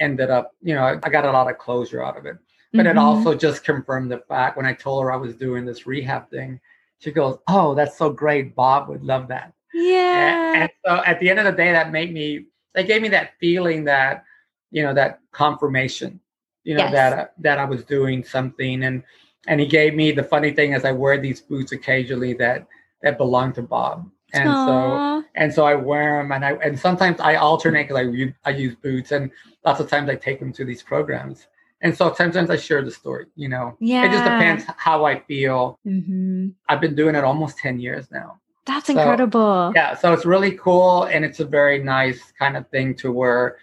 ended up, you know, I got a lot of closure out of it. But it Mhm. also just confirmed the fact when I told her I was doing this rehab thing, she goes, Oh, that's so great. Bob would love that. Yeah. And, and so at the end of the day, that made me, that gave me that feeling that, you know, that confirmation, you know, Yes. that, uh, that I was doing something. And, and he gave me the funny thing is I wear these boots occasionally that, that belong to Bob. And so, and so I wear them and I, and sometimes I alternate because I use boots and lots of times I take them to these programs. And so sometimes I share the story, you know, yeah. it just depends how I feel. hmm I've been doing it almost 10 years now. That's So, incredible. Yeah, so it's really cool, and it's a very nice kind of thing to where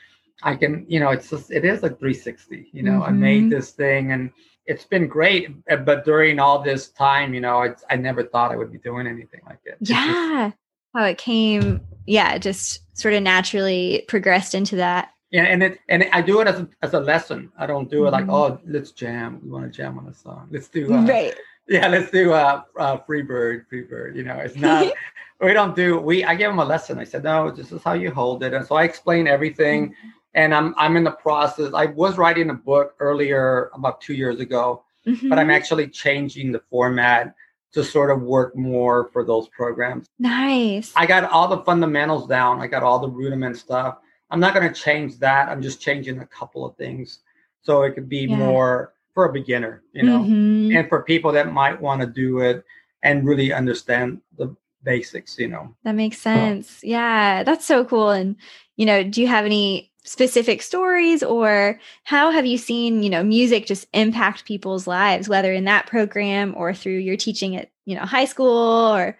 I can, you know, it's just it is like 360. You know, I Mhm. made this thing, and it's been great. uh, But during all this time, you know, it's I never thought I would be doing anything like it. Just- Yeah. How it came, yeah, it just sort of naturally progressed into that. Yeah, and it and I do it as a, as a lesson. I don't do it like, Mhm. oh, let's jam. We want to jam on a song. Let's do uh, right. yeah, let's do uh, uh free bird, free bird. You know, it's not we don't do we I give them a lesson. I said, no, this is how you hold it. And so I explain everything. And I'm I'm in the process. I was writing a book earlier about two years ago, but I'm Mhm. actually changing the format to sort of work more for those programs. nice. I got all the fundamentals down. I got all the rudiment stuff. I'm not going to change that. I'm just changing a couple of things so it could be Yeah. more for a beginner, you know, Mhm. and for people that might want to do it and really understand the basics, you know. That makes sense. Yeah, that's so cool. And, you know, do you have any specific stories or how have you seen, you know, music just impact people's lives, whether in that program or through your teaching at, you know, high school or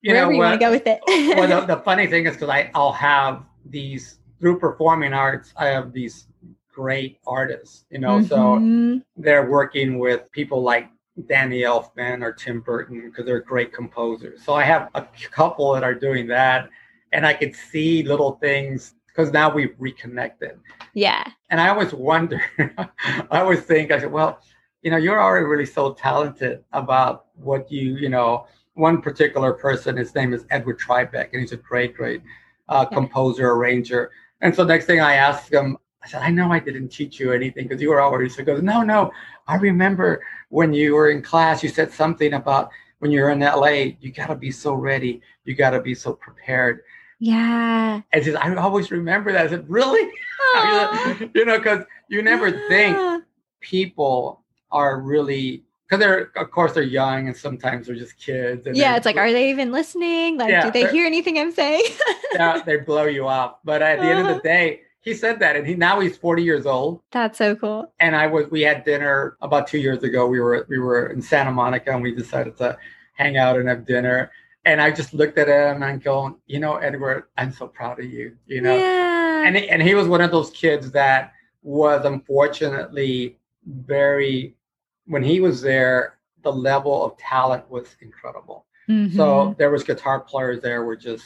You wherever you want to go with it? well, the, the funny thing is because I'll have these through performing arts, I have these great artists, you know, so Mhm. they're working with people like Danny Elfman or Tim Burton because they're great composers. So I have a couple that are doing that, and I could see little things because now we've reconnected. yeah. And I always wonder, I always think, I said, well, you know, you're already really so talented about what you, you know, one particular person, his name is Edward Tribeck, and he's a great, great uh, Yeah. composer, arranger. And so next thing I asked him, I said, I know I didn't teach you anything because you were already so good. No, no, I remember when you were in class, you said something about when you're in LA, you got to be so ready, you got to be so prepared. Yeah. And just, I always remember that. I said, really? You know, because you never think people are really because they're of course they're young and sometimes they're just kids. And Yeah, it's like, are they even listening? Like, Yeah, do they hear anything I'm saying? yeah, they blow you off. But at the end of Uh-huh. the day, he said that, and he now he's forty years old. That's so cool. And I was we had dinner about two years ago. We were we were in Santa Monica and we decided to hang out and have dinner. And I just looked at him and going, you know, Edward, I'm so proud of you. You know, yeah. and and he was one of those kids that was unfortunately very when he was there the level of talent was incredible Mhm. so there was guitar players there were just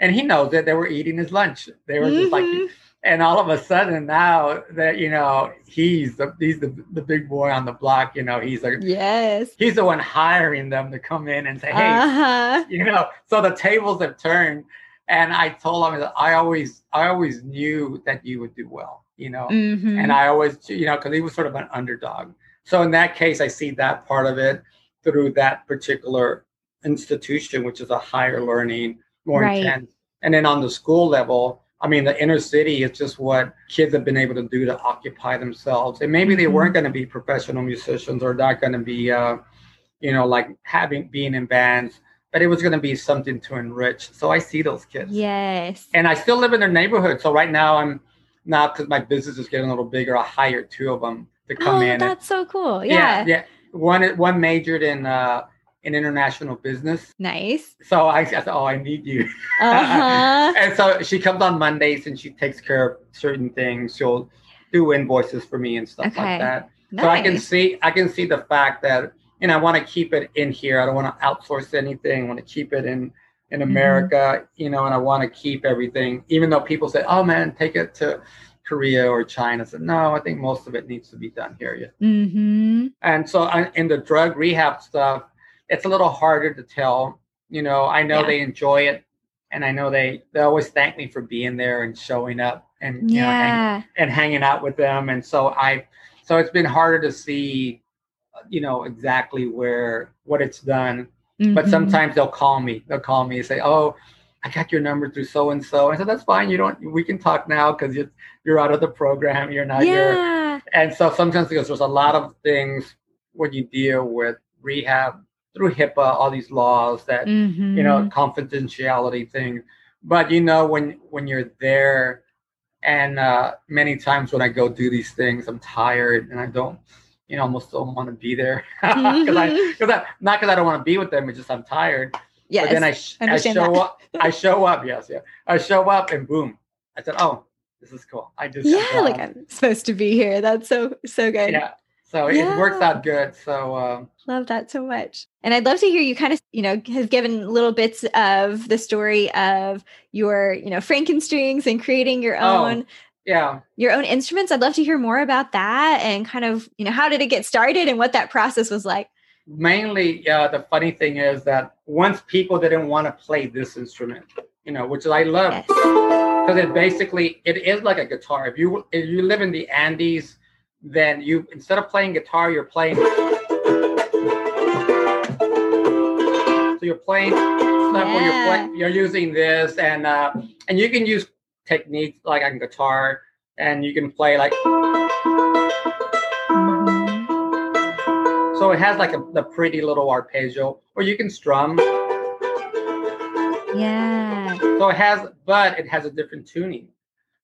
and he knows that they were eating his lunch they were just like Mhm. and all of a sudden now that you know he's the he's the, the big boy on the block you know he's like yes. he's the one hiring them to come in and say hey Uh-huh. you know so the tables have turned and i told him that i always i always knew that you would do well you know Mhm. and i always you know because he was sort of an underdog so in that case i see that part of it through that particular institution which is a higher learning more Right. intense and then on the school level i mean the inner city is just what kids have been able to do to occupy themselves and maybe they Mhm. weren't going to be professional musicians or not going to be uh, you know like having being in bands but it was going to be something to enrich so i see those kids yes. and I still live in their neighborhood. So right now I'm now because my business is getting a little bigger. I hired two of them to come oh, in. and- that's so cool. yeah, Yeah. yeah. One one majored in uh in international business. Nice. So I, I said, oh, I need you. Uh-huh. and so she comes on Mondays and she takes care of certain things. She'll do invoices for me and stuff Okay. like that. nice. So I can see I can see the fact that and I want to keep it in here. I don't want to outsource anything. I want to keep it in in Mm-hmm. America, you know, and I want to keep everything. Even though people say, "Oh man, take it to Korea or China," said, "No, I think most of it needs to be done here." Yeah. Mm-hmm. And so in the drug rehab stuff, it's a little harder to tell. You know, I know Yeah. they enjoy it, and I know they they always thank me for being there and showing up and you know hanging and hanging out with them and so i so it's been harder to see you know exactly where what it's done but Mhm. sometimes they'll call me they'll call me and say oh i got your number through so and so i said that's fine. You don't we can talk now because you're, you're out of the program. You're not here. Yeah. and so sometimes because there's a lot of things when you deal with rehab through hipaa all these laws that Mhm. you know confidentiality thing. But you know when when you're there and uh many times when i go do these things i'm tired and i don't you know almost don't want to be there. Because i because i not because i don't want to be with them it's just i'm tired Yes. But then I, sh- I show that. up. I show up. Yes, yeah. I show up and boom. I said, "Oh, this is cool." I just Yeah, like I'm supposed to be here. That's so so good. yeah. So it works out good. So um, Love that so much. And I'd love to hear you kind of, you know, have given little bits of the story of your, you know, Frank 'n' Strings and creating your Oh. own yeah, your own instruments. I'd love to hear more about that and kind of, you know, how did it get started and what that process was like. Mainly uh, the funny thing is that once people didn't want to play this instrument, you know, which I love Yes. because it basically it is like a guitar. If you if you live in the Andes, then you instead of playing guitar, you're playing. So you're playing stuff where you're Yeah. play, you're using this and uh, and you can use techniques like on guitar and you can play like so it has like a the pretty little arpeggio or you can strum. Yeah. So it has, but it has a different tuning.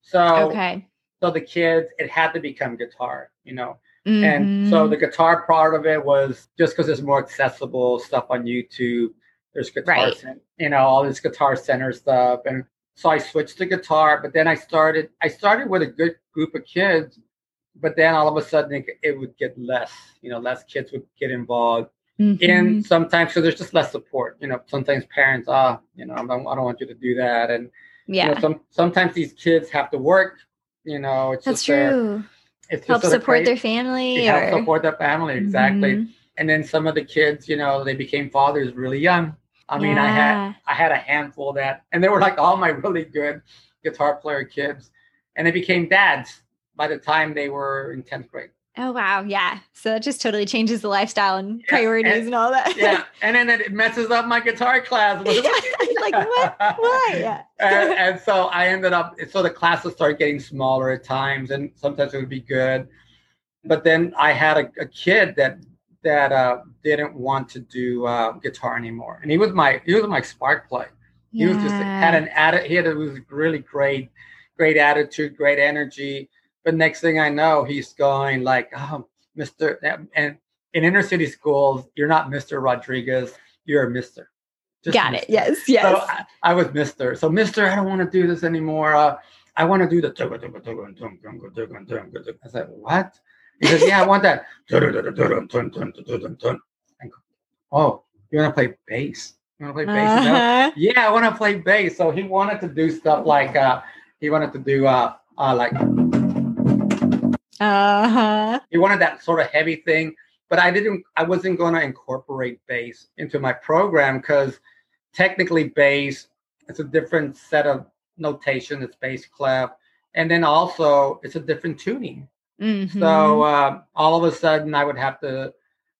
So Okay. so the kids, it had to become guitar, you know. And so Mhm. the guitar part of it was just because it's more accessible stuff on YouTube. There's guitar, Right. You know, all this guitar center stuff, and so I switched to guitar. But then I started, I started with a good group of kids, but then all of a sudden it, it would get less, you know, less kids would get involved. Mhm. And sometimes, so there's just less support. You know, sometimes parents, ah, you know, I don't, I don't want you to do that, and yeah. you know, some sometimes these kids have to work. You know, it's That's true. it's Help support their family to help support their family exactly Mhm. and then some of the kids you know they became fathers really young i mean i had i had a handful that and they were like all my really good guitar player kids and they became dads by the time they were in 10th grade Oh wow, yeah. So that just totally changes the lifestyle and Yeah, priorities and- and, all that. yeah and then it messes up my guitar class like what? Why? And, and so I ended up, so the classes started getting smaller at times, and sometimes it would be good. But then I had a, a kid that that uh, didn't want to do uh, guitar anymore, and he was my he was my spark plug. He was just had an attitude. he had a was really great, great attitude, great energy. But next thing I know, he's going like, oh, Mister, and in inner city schools, you're not Mister Rodriguez, you're a Mister. Just Got it. Yes. Yes. So I, I was Mister. So Mister, I don't want to do this anymore. Uh, I want to do the. I said, what? He says, yeah, I want that. I go, oh, you want to play bass? You want to play bass? Uh-huh. Yeah, I want to play bass. So he wanted to do stuff like uh, he wanted to do uh, uh like Uh-huh. he wanted that sort of heavy thing but i didn't i wasn't going to incorporate bass into my program because technically bass it's a different set of notation it's bass clef and then also it's a different tuning Mhm. so uh, all of a sudden i would have to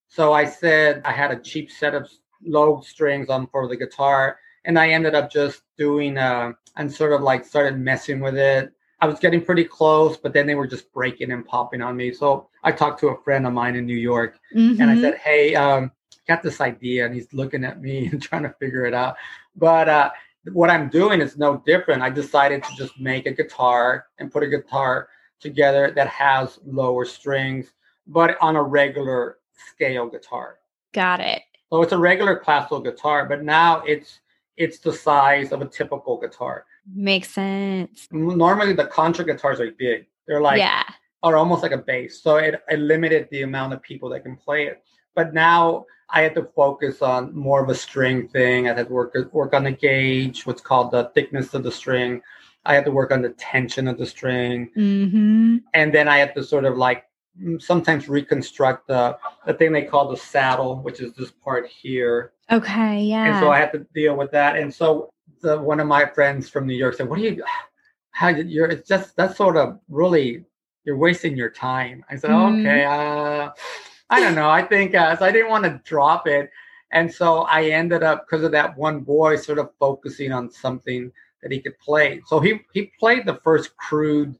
so i said i had a cheap set of low strings on for the guitar and i ended up just doing uh and sort of like started messing with it I was getting pretty close, but then they were just breaking and popping on me. So I talked to a friend of mine in New York and I Mhm. said, Hey, um, got this idea. And he's looking at me and trying to figure it out. But uh, what I'm doing is no different. I decided to just make a guitar and put a guitar together that has lower strings, but on a regular scale guitar. Got it. So it's a regular classical guitar, but now it's it's the size of a typical guitar. Makes sense. Normally the contra guitars are big. They're like yeah. are almost like a bass. So it, it limited the amount of people that can play it. But now I had to focus on more of a string thing. I had to work work on the gauge, what's called the thickness of the string. I had to work on the tension of the string, Mm-hmm. and then I had to sort of like sometimes reconstruct the the thing they call the saddle, which is this part here. Okay. Yeah. And so I had to deal with that. And so the one of my friends from New York said, "What do you? How you- you're? It's just that's sort of really you're wasting your time." I said, Mhm. "Okay, uh, I don't know. I think uh, so. I didn't want to drop it, and so I ended up because of that one boy sort of focusing on something that he could play. So he he played the first crude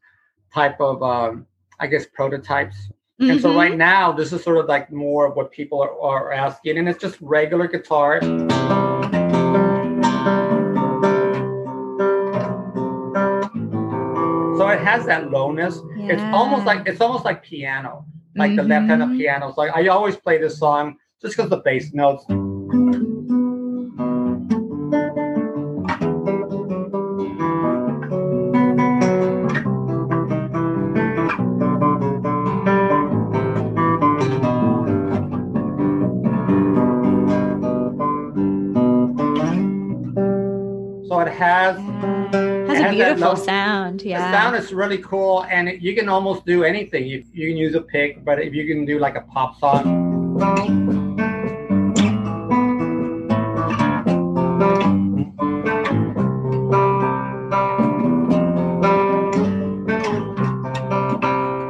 type of um, I guess prototypes. And so right now, this is sort of like more of what people are, are asking, and it's just regular guitar. has that lowness. Yeah. It's almost like it's almost like piano, like mm-hmm. the left hand of mm-hmm. piano. So I always play this song just because the bass notes. So it has a beautiful sound. Yeah. the sound is really cool, and it, you can almost do anything. You, you can use a pick, but if you can do like a pop song,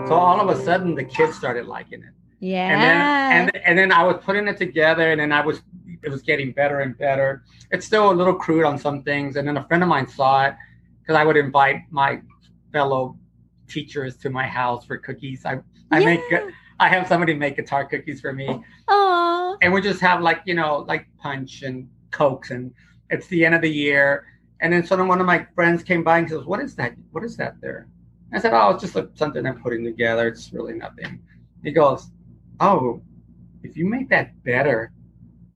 so all of a sudden the kids started liking it. yeah. and then and, and then I was putting it together, and then I was it was getting better and better. It's still a little crude on some things, and then a friend of mine saw it because I would invite my fellow teachers to my house for cookies. I I make I have somebody make guitar cookies for me, Aw. and we just have like you know like punch and cokes, and it's the end of the year. And then suddenly one of my friends came by and says, "What is that? What is that there?" I said, "Oh, it's just like something I'm putting together. It's really nothing." He goes, "Oh, if you make that better,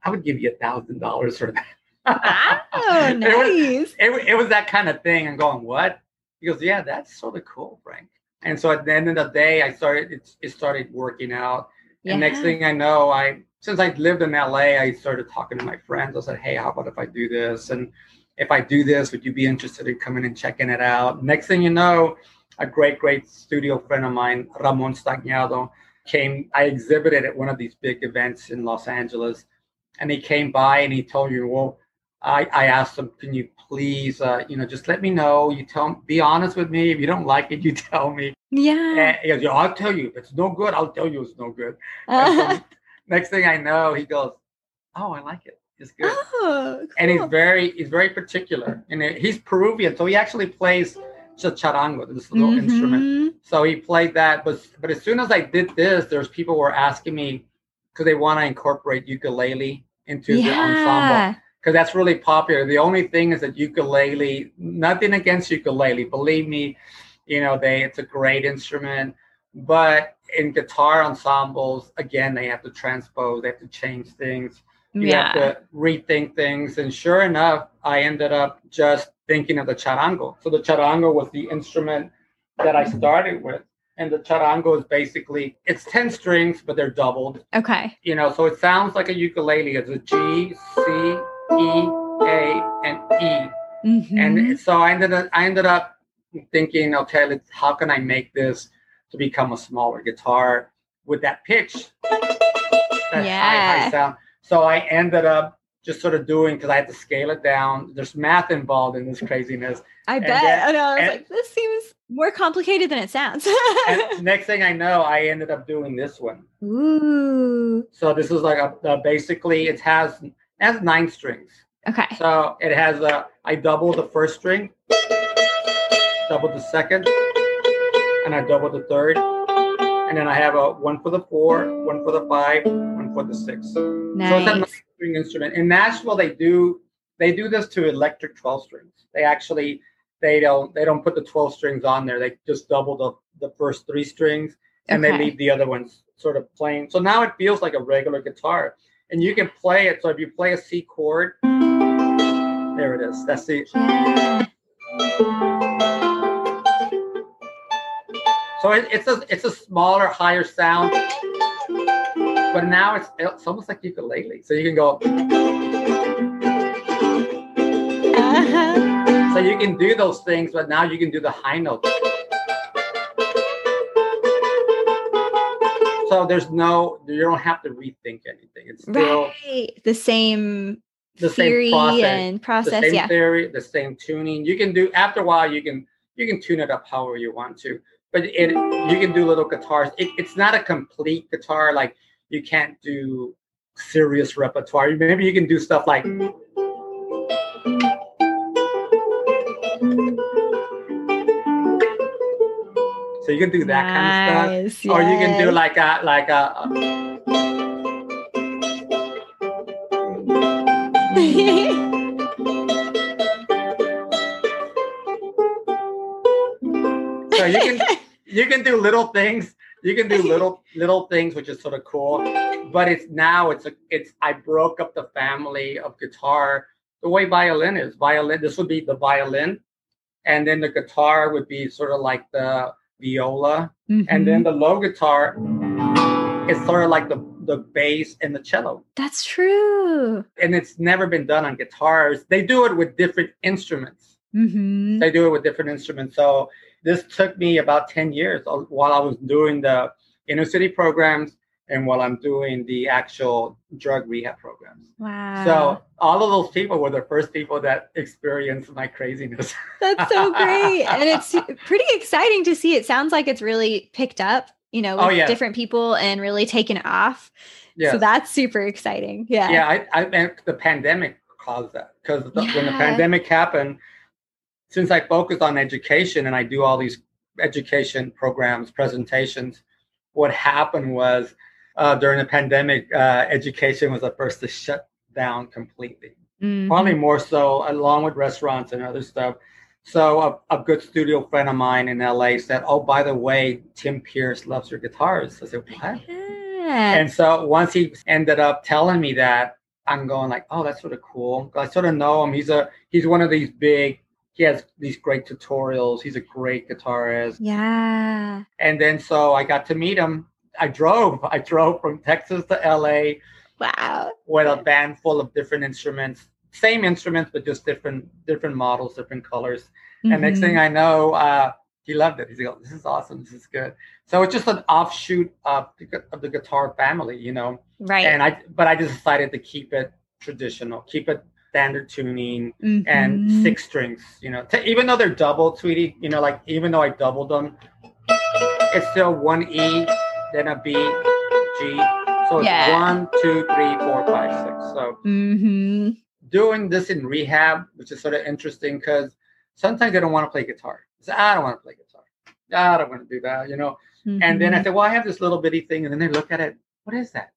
I would give you a thousand dollars for that." Wow, It was- nice. it, it was that kind of thing. I'm going, what? He goes, yeah, that's sort of cool, Frank. And so at the end of the day, I started. It, it started working out. And next thing I know, I since I lived in LA, I started talking to my friends. I said, hey, how about if I do this? And if I do this, would you be interested in coming and checking it out? Next thing you know, a great, great studio friend of mine, Ramon Stagnaro, came. I exhibited at one of these big events in Los Angeles, and he came by and he told me, well, I, I asked him, can you please, uh, you know, just let me know. You tell, be honest with me. If you don't like it, you tell me. Yeah. And he goes, yeah, I'll tell you. If it's no good, I'll tell you it's no good. So next thing I know, he goes, oh, I like it. It's good. oh, And he's very, he's very particular. And he's Peruvian, so he actually plays chacharango, this little instrument. Mhm. So he played that, but but as soon as I did this, there's people were asking me because they want to incorporate ukulele into the ensemble Yeah. Because that's really popular. The only thing is that ukulele, nothing against ukulele, believe me, you know, they it's a great instrument, but in guitar ensembles, again, they have to transpose, they have to change things, you Yeah. have to rethink things. And sure enough, I ended up just thinking of the charango. So the charango was the instrument that I started with. And the charango is basically it's 10 strings, but they're doubled Okay. you know, so it sounds like a ukulele. It's a G, C, E, A, and E. Mhm. And so I ended up, I ended up thinking, okay, let's, how can I make this to become a smaller guitar with that pitch, that Yeah. high sound. So I ended up just sort of doing because I had to scale it down. There's math involved in this craziness. I and bet. then- I know. I was and- like, this seems more complicated than it sounds. Next thing I know, I ended up doing this one. Ooh. So this is like a, a basically it has has nine strings. Okay. So it has a, I double the first string, double the second, and I double the third. And then I have a one for the four, one for the five, one for the six. So it's a nine string instrument. In Nashville, they do they do this to electric 12 strings. They actually they don't they don't put the 12 strings on there. They just double the, the first three strings and they leave the other ones sort of plain. So now it feels like a regular guitar. And you can play it. So if you play a C chord, there it is. That's the so it, it's a it's a smaller, higher sound. But now it's it's almost like ukulele. So you can go Uh-huh. so you can do those things, but now you can do the high notes. So there's no you don't have to rethink anything. It's still Right. The same the same theory process. and the process. same Yeah. theory, the same tuning. You can do after a while. You can you can tune it up however you want to, but it you can do little guitars. It, it's not a complete guitar. Like you can't do serious repertoire. Maybe you can do stuff like. You can do that kind of stuff. Nice, or you can do like a like a so you can you can do little things. You can do little little things which is sort of cool. But it's now it's a it's i broke up the family of guitar. The way violin is violin this would be the violin. And then the guitar would be sort of like the viola and then the low guitar it's sort of like the the bass and the cello. That's true. And it's never been done on guitars. They do it with different instruments. Mm-hmm. They do it with different instruments. So this took me about 10 years uh, while I was doing the inner city programs and while I'm doing the actual drug rehab programs. Wow. So all of those people were the first people that experienced my craziness. That's so great. and it's pretty exciting to see. It sounds like it's really picked up, you know, oh, with Oh, yeah. different people and really taken off. yeah. So that's super exciting. Yeah. yeah, I, I the pandemic caused that because when the pandemic happened, since I focused on education and I do all these education programs, presentations, what happened was uh, during the pandemic, uh, education was the first to shut down completely. Mhm. Probably more so, along with restaurants and other stuff. So a, a good studio friend of mine in LA said, "Oh, by the way, Tim Pierce loves your guitars." I said, "What?" Yeah. And so once he ended up telling me that, I'm going like, oh, that's sort of cool. I sort of know him. He's a he's one of these big. He has these great tutorials. He's a great guitarist. yeah. And then so I got to meet him. I drove. I drove from Texas to LA Wow. with a band full of different instruments, same instruments but just different different models, different colors. And next thing I know, uh, he loved it. He's like, "This is awesome. This is good." So it's just an offshoot of the, of the guitar family, you know right. and I but I just decided to keep it traditional, keep it standard tuning and Mhm. six strings. You know, t- even though they're double, sweetie. You know, like even though I doubled them, it's still one E, then a B, G. So it's Yeah. one, two, three, four, five, six. So Mhm. doing this in rehab, which is sort of interesting because sometimes they don't want to play guitar. I don't want to play guitar. I don't want to do that. You know. And then I Mhm. said, Well, I have this little bitty thing. And then they look at it. What is that?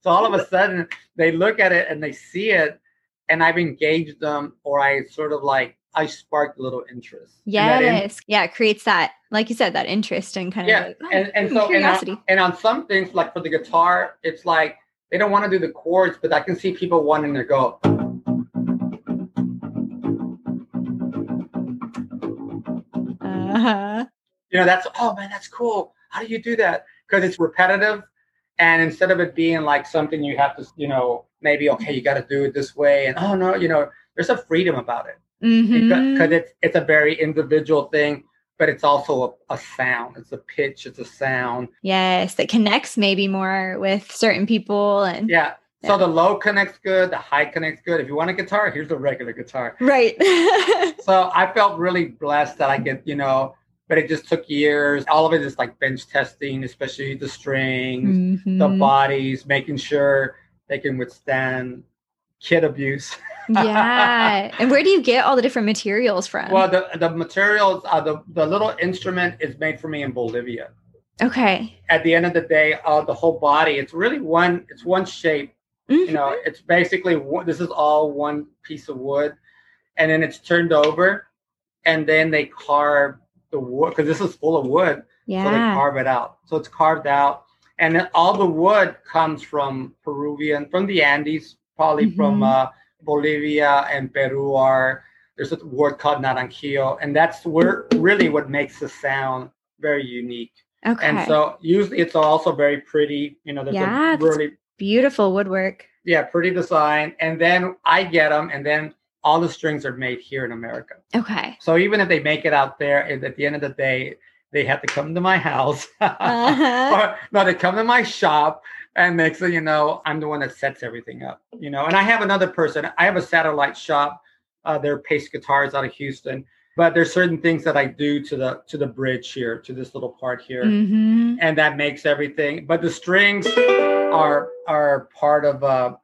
So all of a sudden they look at it and they see it. And I've engaged them, or I sort of like, I sparked a little interest. in that in- Yes. yeah. It creates that, like you said, that interest and kind yeah. of like, oh, and, and so, and curiosity. on, and on some things, like for the guitar, it's like they don't want to do the chords, but I can see people wanting to go. uh-huh. you know that's oh man that's cool how do you do that because it's repetitive and instead of it being like something you have to you know maybe okay you got to do it this way and oh no you know there's a freedom about it Mhm. because it's it's a very individual thing but it's also a, a sound it's a pitch it's a sound Yes. That connects maybe more with certain people and yeah Yeah. so the low connects good the high connects good if you want a guitar here's a regular guitar right. so i felt really blessed that i get you know but it just took years all of it is like bench testing especially the strings the Mhm. bodies, making sure they can withstand kid abuse. yeah. And where do you get all the different materials from? well, the the materials, uh, the the little instrument is made for me in Bolivia. okay. At the end of the day, uh, the whole body, it's really one, it's one shape. You know, Mhm. it's basically this is all one piece of wood, and then it's turned over, and then they carve the wood because this is full of wood. Yeah. So they carve it out. So it's carved out. And then all the wood comes from Peruvian, from the Andes, probably from Mhm. uh, Bolivia and Peru are, there's a word called naranjillo. And that's where really what makes the sound very unique. okay. And so usually it's also very pretty, you know, there's Yeah, a really, Beautiful woodwork. yeah, pretty design. And then I get them and then all the strings are made here in America. Okay. So even if they make it out there, at the end of the day, they have to come to my house. Uh-huh. or, no, they come to my shop, and next thing you know, I'm the one that sets everything up. You know, and I have another person. I have a satellite shop. Uh, they're Pace Guitars out of Houston, but there's certain things that I do to the to the bridge here, to this little part here, hmm and that makes everything. But the strings are are part of uh,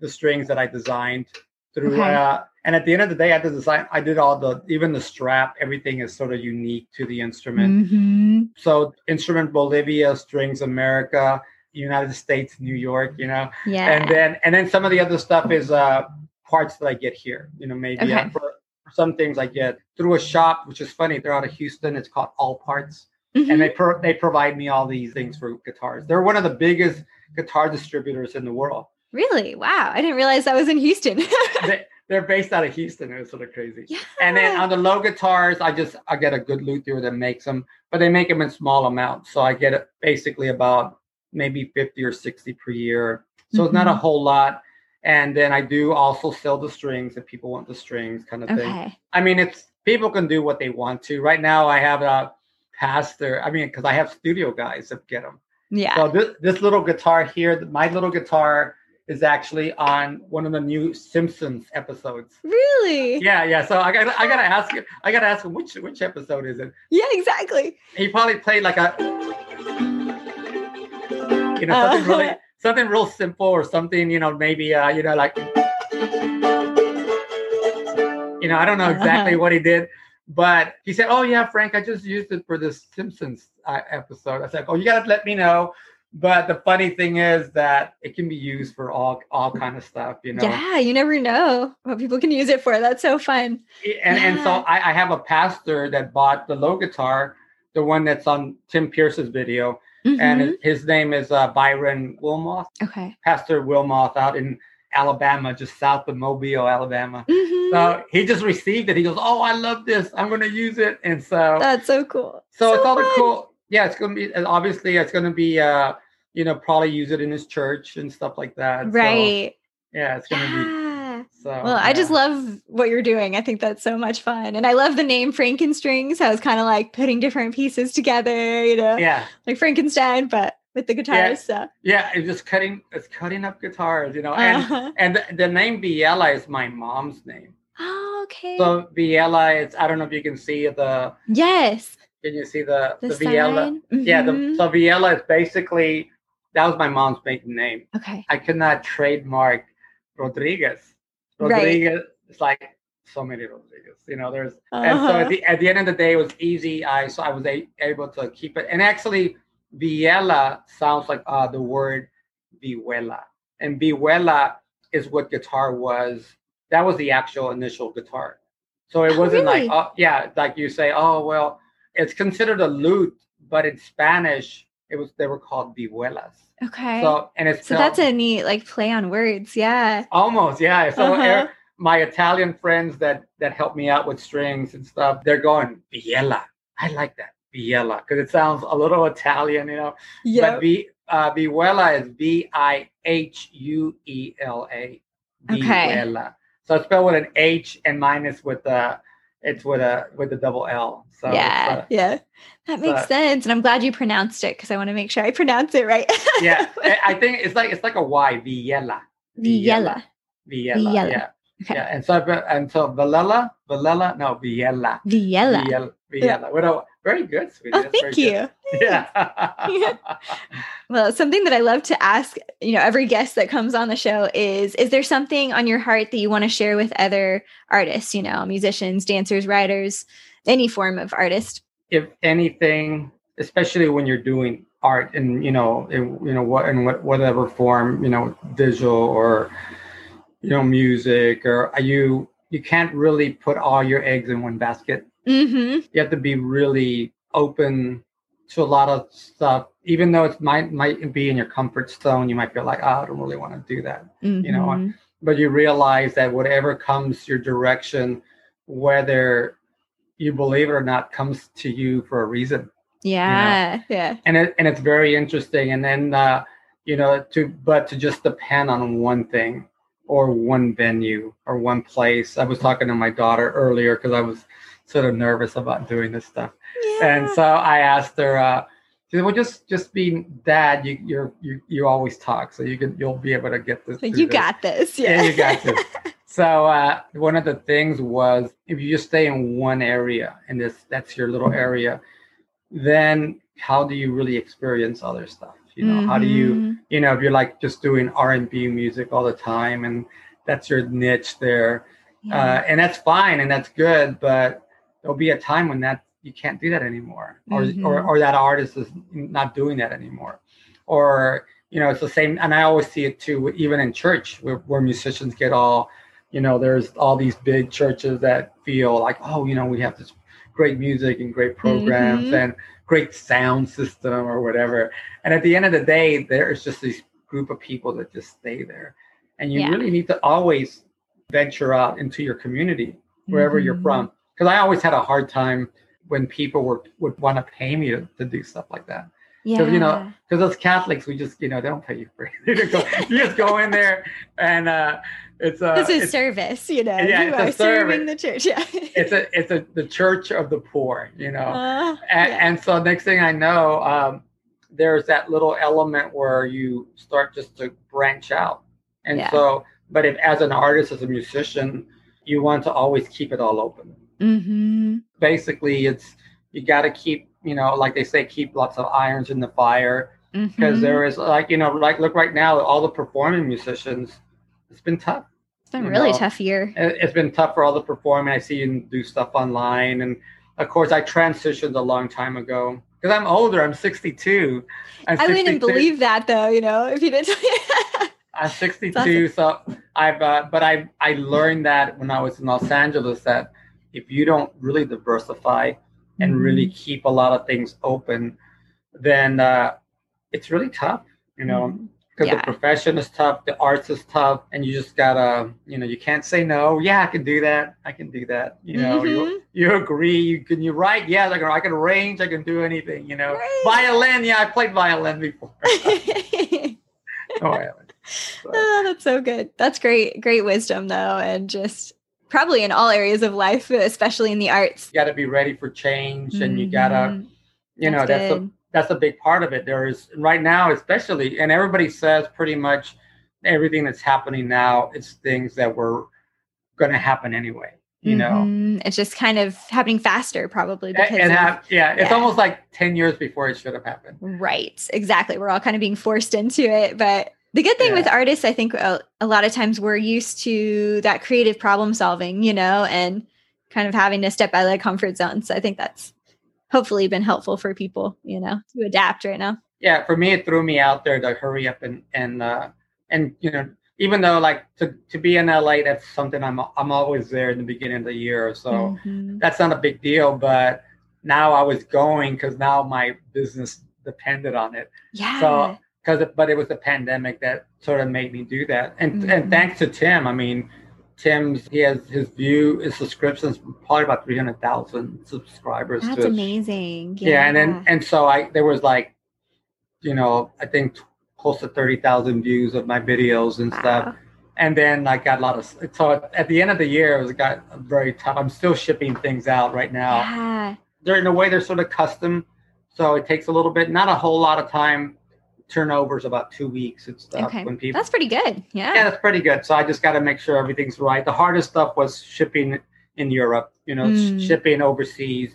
the strings that I designed through. Okay. Uh, and at the end of the day, I to design. I did all the even the strap. Everything is sort of unique to the instrument. hmm So instrument Bolivia, strings America, United States, New York. You know, Yeah. and then and then some of the other stuff is uh parts that I get here. You know, maybe uh, for, for some things I get through a shop, which is funny. They're out of Houston. It's called Allparts Mhm. and they pro- they provide me all these things for guitars. They're one of the biggest guitar distributors in the world. really? Wow. I didn't realize that was in Houston. they, they're based out of Houston. It's sort of crazy. yeah. And then on the low guitars, I just I get a good luthier that makes them, but they make them in small amounts. So I get it basically about maybe 50 or 60 per year. So it's not a Mhm. whole lot. And then I do also sell the strings if people want the strings kind of thing. I mean, it's people can do what they want to. Right now, I have a pastor. I mean, because I have studio guys that get them. Yeah. So this this little guitar here, my little guitar is actually on one of the new Simpsons episodes. really? Yeah, yeah. So I got I gotta ask you. I gotta ask him which which episode is it? Yeah, exactly. He probably played like a you know something really something real simple or something you know maybe uh you know like you know I don't know exactly Uh-huh. what he did, but he said, "Oh yeah, Frank, I just used it for this Simpsons uh, episode." I said, "Oh, you gotta let me know." But the funny thing is that it can be used for all all kind of stuff, you know. Yeah, you never know what people can use it for. That's so fun. and and so I, I have a pastor that bought the low guitar, the one that's on Tim Pierce's video, Mhm. and his name is uh, Byron Wilmoth, okay. Pastor Wilmoth, out in Alabama, just south of Mobile, Alabama. Mhm. So he just received it. He goes, "Oh, I love this. I'm going to use it." And so, That's so cool. so it's all the cool. Yeah, it's going to be obviously it's going to be, uh, you know, probably use it in his church and stuff like that. So, Right. yeah, it's going to be. Yeah. So Well, I just love what you're doing. I think that's so much fun. And I love the name Frank 'n' Strings. How it's kind of like putting different pieces together, you know, Yeah. like Frankenstein, but with the guitars. So. Yeah, it's just cutting. It's cutting up guitars, you know. And Uh-huh. and the, the name Villela is my mom's name. Oh, okay. So Villela, it's I don't know if you can see the. yes. Can you see the The, the, Villela? sign. Yeah, the, Mhm. so Villela is basically that was my mom's maiden name. okay. I could not trademark Rodriguez. Right. Rodriguez it's like so many Rodriguez. You know, there's and so Uh-huh. at the at the end of the day, it was easy. I so I was a, able to keep it. And actually, Villela sounds like uh, the word vihuela, and vihuela is what guitar was. That was the actual initial guitar. So it Oh, wasn't really? like oh yeah, like you say, oh well, it's considered a lute, but in Spanish, it was they were called vihuelas. Okay. So and it's So that's a neat like play on words. Yeah. Almost, yeah. So Uh-huh. er- my Italian friends that that help me out with strings and stuff, they're going Villela. I like that Villela because it sounds a little Italian, you know. Yeah. But V uh, Vihuela is V I H U E L A. Okay. Vihuela. So it's spelled with an H and minus with a it's with a with a double L. So yeah. uh, yeah. That makes but- sense. And I'm glad you pronounced it because I want to make sure I pronounce it right. yeah. I- think it's like it's like a Y Villela. Villela. Villela. Villela. Yeah. Okay. Yeah, and so and so Valella, Valella, no Villela, Villela. Villela, Villela. What a very good, sweetie. Oh, thank you. good. Yeah. Well, something that I love to ask, you know, every guest that comes on the show is is there something on your heart that you want to share with other artists, you know, musicians, dancers, writers, any form of artist? if anything, especially when you're doing art and you know, in, you know what in what, whatever form, you know, visual or you know, music or are you you can't really put all your eggs in one basket. Mm-hmm. You have to be really open to a lot of stuff, even though it might might be in your comfort zone. You might feel like, oh, I don't really want to do that. You know, Mhm. but you realize that whatever comes your direction, whether you believe it or not, comes to you for a reason. yeah, yeah. And it and it's very interesting. And then uh, you know, to but to just depend on one thing or one venue or one place. I was talking to my daughter earlier because I was sort of nervous about doing this stuff. And so I asked her, uh, she said, well, just just be dad, you you're you you always talk, so you can you'll be able to get this. You this." got this. Yeah, Yeah, you got this. So uh, one of the things was if you just stay in one area and this that's your little area, then how do you really experience other stuff? You know, how do you Mhm. you know if you're like just doing R and B music all the time and that's your niche there, Yeah. uh, and that's fine and that's good, but there'll be a time when that you can't do that anymore, or or Mhm. or that artist is not doing that anymore, or you know it's the same. And I always see it too, even in church where, where musicians get all, you know, there's all these big churches that feel like, oh, you know, we have this great music and great programs Mhm. and great sound system or whatever. And at the end of the day, there's just this group of people that just stay there. And you Yeah. really need to always venture out into your community, wherever you're Mhm. from. Because I always had a hard time when people were would want to pay me to, to do stuff like that. Yeah. you know, because as Catholics, we just, you know, they don't pay you for it. you, go, you just go in there and uh, it's a, This is it's, service, you know. Yeah, you are serving the church. Yeah. it's a, it's a, the church of the poor, you know. Uh, and, yeah. and so next thing I know, um, there's that little element where you start just to branch out. And Yeah. so, but if as an artist, as a musician, you want to always keep it all open. Mhm. Basically, it's you got to keep, you know, like they say, keep lots of irons in the fire because Mhm. there is like, you know, like look right now, all the performing musicians, it's been tough. It's been a really know, tough year. It- It's been tough for all the performing. I see you do stuff online, and of course, I transitioned a long time ago because I'm older. I'm 62. I'm I wouldn't 62. believe that though, you know, if you didn't I'm 62, so I've. Uh, but I I learned that when I was in Los Angeles that if you don't really diversify and Mm-hmm. really keep a lot of things open, then uh, it's really tough. You know, because Yeah. the profession is tough, the arts is tough, and you just gotta, you know, you can't say no. Yeah, I can do that. I can do that. You know, Mhm. you, you agree. You can you write? Yeah, I can. I can arrange. I can do anything. You know, Right. violin. Yeah, I played violin before. oh, I haven't. So, Oh, that's so good. That's great, great wisdom though, and just probably in all areas of life, especially in the arts. you got to be ready for change, and you gotta, Mhm. you know, that's a that's a big part of it. There is right now, especially, and everybody says pretty much everything that's happening now. It's things that were going to happen anyway. You know. Mhm. it's just kind of happening faster, probably because and, and of- have yeah it's yeah. almost like 10 years before it should have happened Right, exactly. We're all kind of being forced into it. But the good thing Yeah. with artists, I think a, a lot of times we're used to that creative problem solving, you know, and kind of having to step out of the comfort zone. So I think that's hopefully been helpful for people, you know, to adapt right now. yeah for me it threw me out there to hurry up and and uh and you know even though like to, to be in la that's something i'm i'm always there in the beginning of the year so Mhm. that's not a big deal but now i was going because now my business depended on it yeah. Because but it was the pandemic that sort of made me do that and Mhm. and thanks to tim i mean tim's he has his view his subscriptions probably about 300000 subscribers that's amazing. yeah. and then and so i there was like you know i think t- close to 30,000 views of my videos and stuff and then i got a lot of so at- at the end of the year it was got very tough i'm still shipping things out right now Yeah. they're in a way they're sort of custom so it takes a little bit not a whole lot of time turnovers about two weeks and stuff Okay. when people That's pretty good. Yeah. yeah that's pretty good so i just got to make sure everything's right the hardest stuff was shipping in europe you know Mm. shipping overseas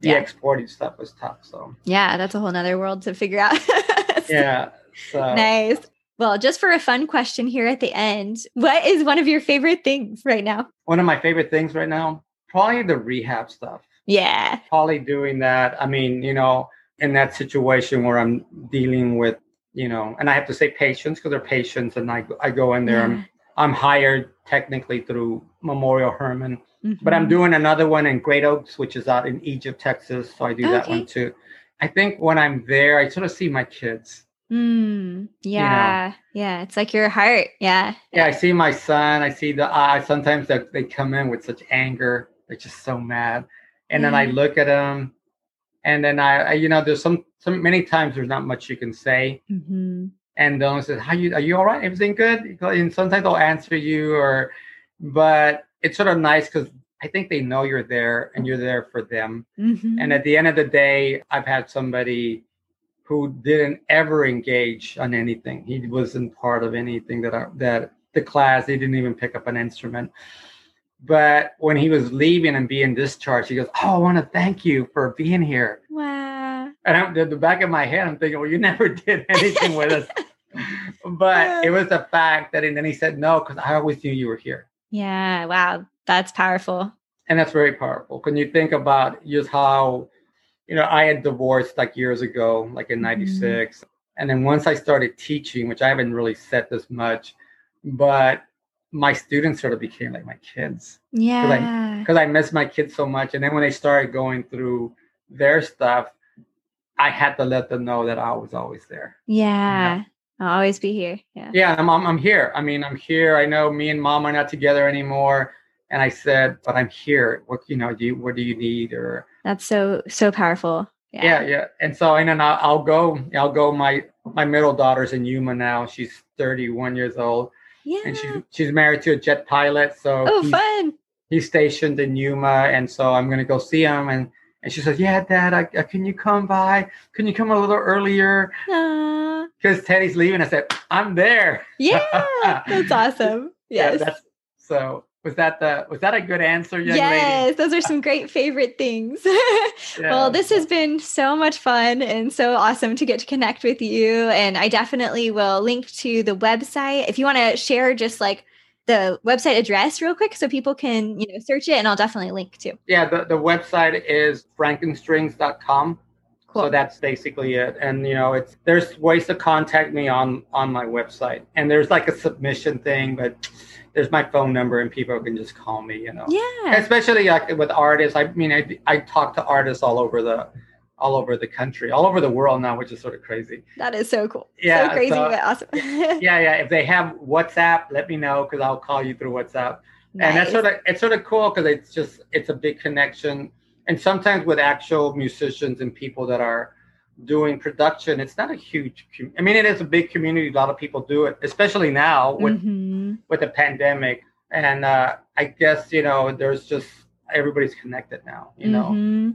the Yeah. exporting stuff was tough so Yeah, that's a whole nother world to figure out. yeah so nice. Well, just for a fun question here at the end, what is one of your favorite things right now? one of my favorite things right now probably the rehab stuff Yeah. probably doing that i mean you know in that situation where i'm dealing with you know and i have to say patients because they're patients and i, go- I go in there I'm, I'm hired technically through Memorial Hermann but i'm Mhm. doing another one in great oaks which is out in egypt texas so i do that one too i think when i'm there i sort of see my kids Mm, yeah. Yeah. It's like your heart. Yeah. yeah i see my son i see the eyes sometimes they, they come in with such anger they're just so mad and then i look at them and then I, I you know there's some some many times there's not much you can say. Hmm and they'll say how you are you all right? Everything good? And sometimes they'll answer you or but it's sort of nice because i think they know you're there and you're there for them. Hmm and at the end of the day i've had somebody who didn't ever engage on anything. He wasn't part of anything that I, that the class he didn't even pick up an instrument but when he was leaving and being discharged he goes oh i want to thank you for being here wow. and I'm, in the back of my head i'm thinking well you never did anything with us but it was the fact that and then he said no because i always knew you were here Yeah. Wow. That's powerful. and that's very powerful Can you think about just how you know i had divorced like years ago like in Mhm. 96 and then once i started teaching which i haven't really said this much but my students sort of became like my kids Yeah. because i miss my kids so much and then when they started going through their stuff i had to let them know that i was always there Yeah. I'll always be here. Yeah. yeah I'm, I'm, I'm here i mean i'm here i know me and mom are not together anymore and i said but i'm here what you know do you what do you need or That's so, so powerful. Yeah, yeah. yeah. And so, and then I'll, I'll go. I'll go. My my middle daughter's in Yuma now. She's 31 years old. Yeah. And she's she's married to a jet pilot. So oh, fun. He's stationed in Yuma, and so I'm gonna go see him. And and she says, "Yeah, Dad, I, I, can you come by? Can you come a little earlier?" Because Teddy's leaving. I said, "I'm there." Yeah, that's awesome. Yes. Yeah, that's, so was that the was that a good answer, young yes, lady? those are some great favorite things. yeah. Well, this has been so much fun and so awesome to get to connect with you. And I definitely will link to the website if you want to share just like the website address real quick so people can you know search it and I'll definitely link to. Yeah, the, the website is frankenstrings.com. Cool. So that's basically it. And you know, it's there's ways to contact me on on my website. And there's like a submission thing, but there's my phone number and people can just call me, you know. Yeah. Especially like with artists. I mean, I, I talk to artists all over the all over the country, all over the world now, which is sort of crazy. That is so cool. Yeah. So crazy, so, but awesome. yeah, yeah. If they have WhatsApp, let me know because I'll call you through WhatsApp. Nice. And that's sort of it's sort of cool because it's just it's a big connection. And sometimes with actual musicians and people that are doing production, it's not a huge. I mean, it is a big community. A lot of people do it, especially now with mm-hmm. with the pandemic. And uh, I guess you know, there's just everybody's connected now. You know, mm-hmm.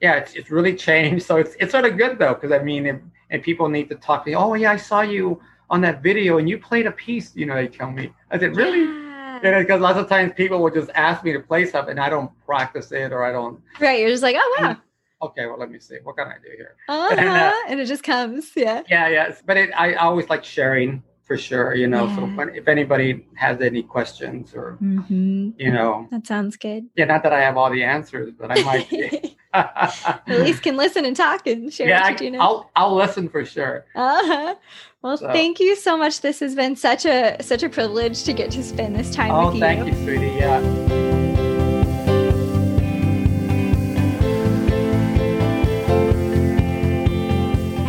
yeah, it's it's really changed. So it's it's sort of good though, because I mean, if, and people need to talk to me. Oh yeah, I saw you on that video, and you played a piece. You know, they tell me. I said, really? Yeah because lots of times people will just ask me to play something and I don't practice it or I don't. Right. You're just like, oh, wow okay, well, let me see. What can I do here? Uh-huh. And, uh, and, it just comes. Yeah. Yeah. Yeah. But it, I always like sharing for sure, you know. Yeah. So if, if anybody has any questions or, mm-hmm. you know. That sounds good. Yeah. Not that I have all the answers, but I might be. At least can listen and talk and share yeah, you know. I'll, I'll listen for sure. Uh-huh. Well, so. thank you so much. This has been such a such a privilege to get to spend this time oh, with you. Oh, thank you, sweetie. Yeah.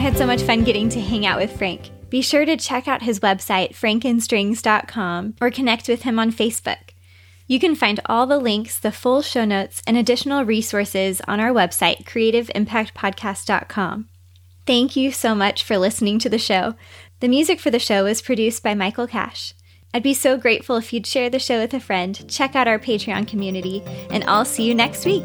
Had so much fun getting to hang out with Frank. Be sure to check out his website, frankenstrings.com, or connect with him on Facebook. You can find all the links, the full show notes, and additional resources on our website, creativeimpactpodcast.com. Thank you so much for listening to the show. The music for the show is produced by Michael Cash. I'd be so grateful if you'd share the show with a friend, check out our Patreon community, and I'll see you next week.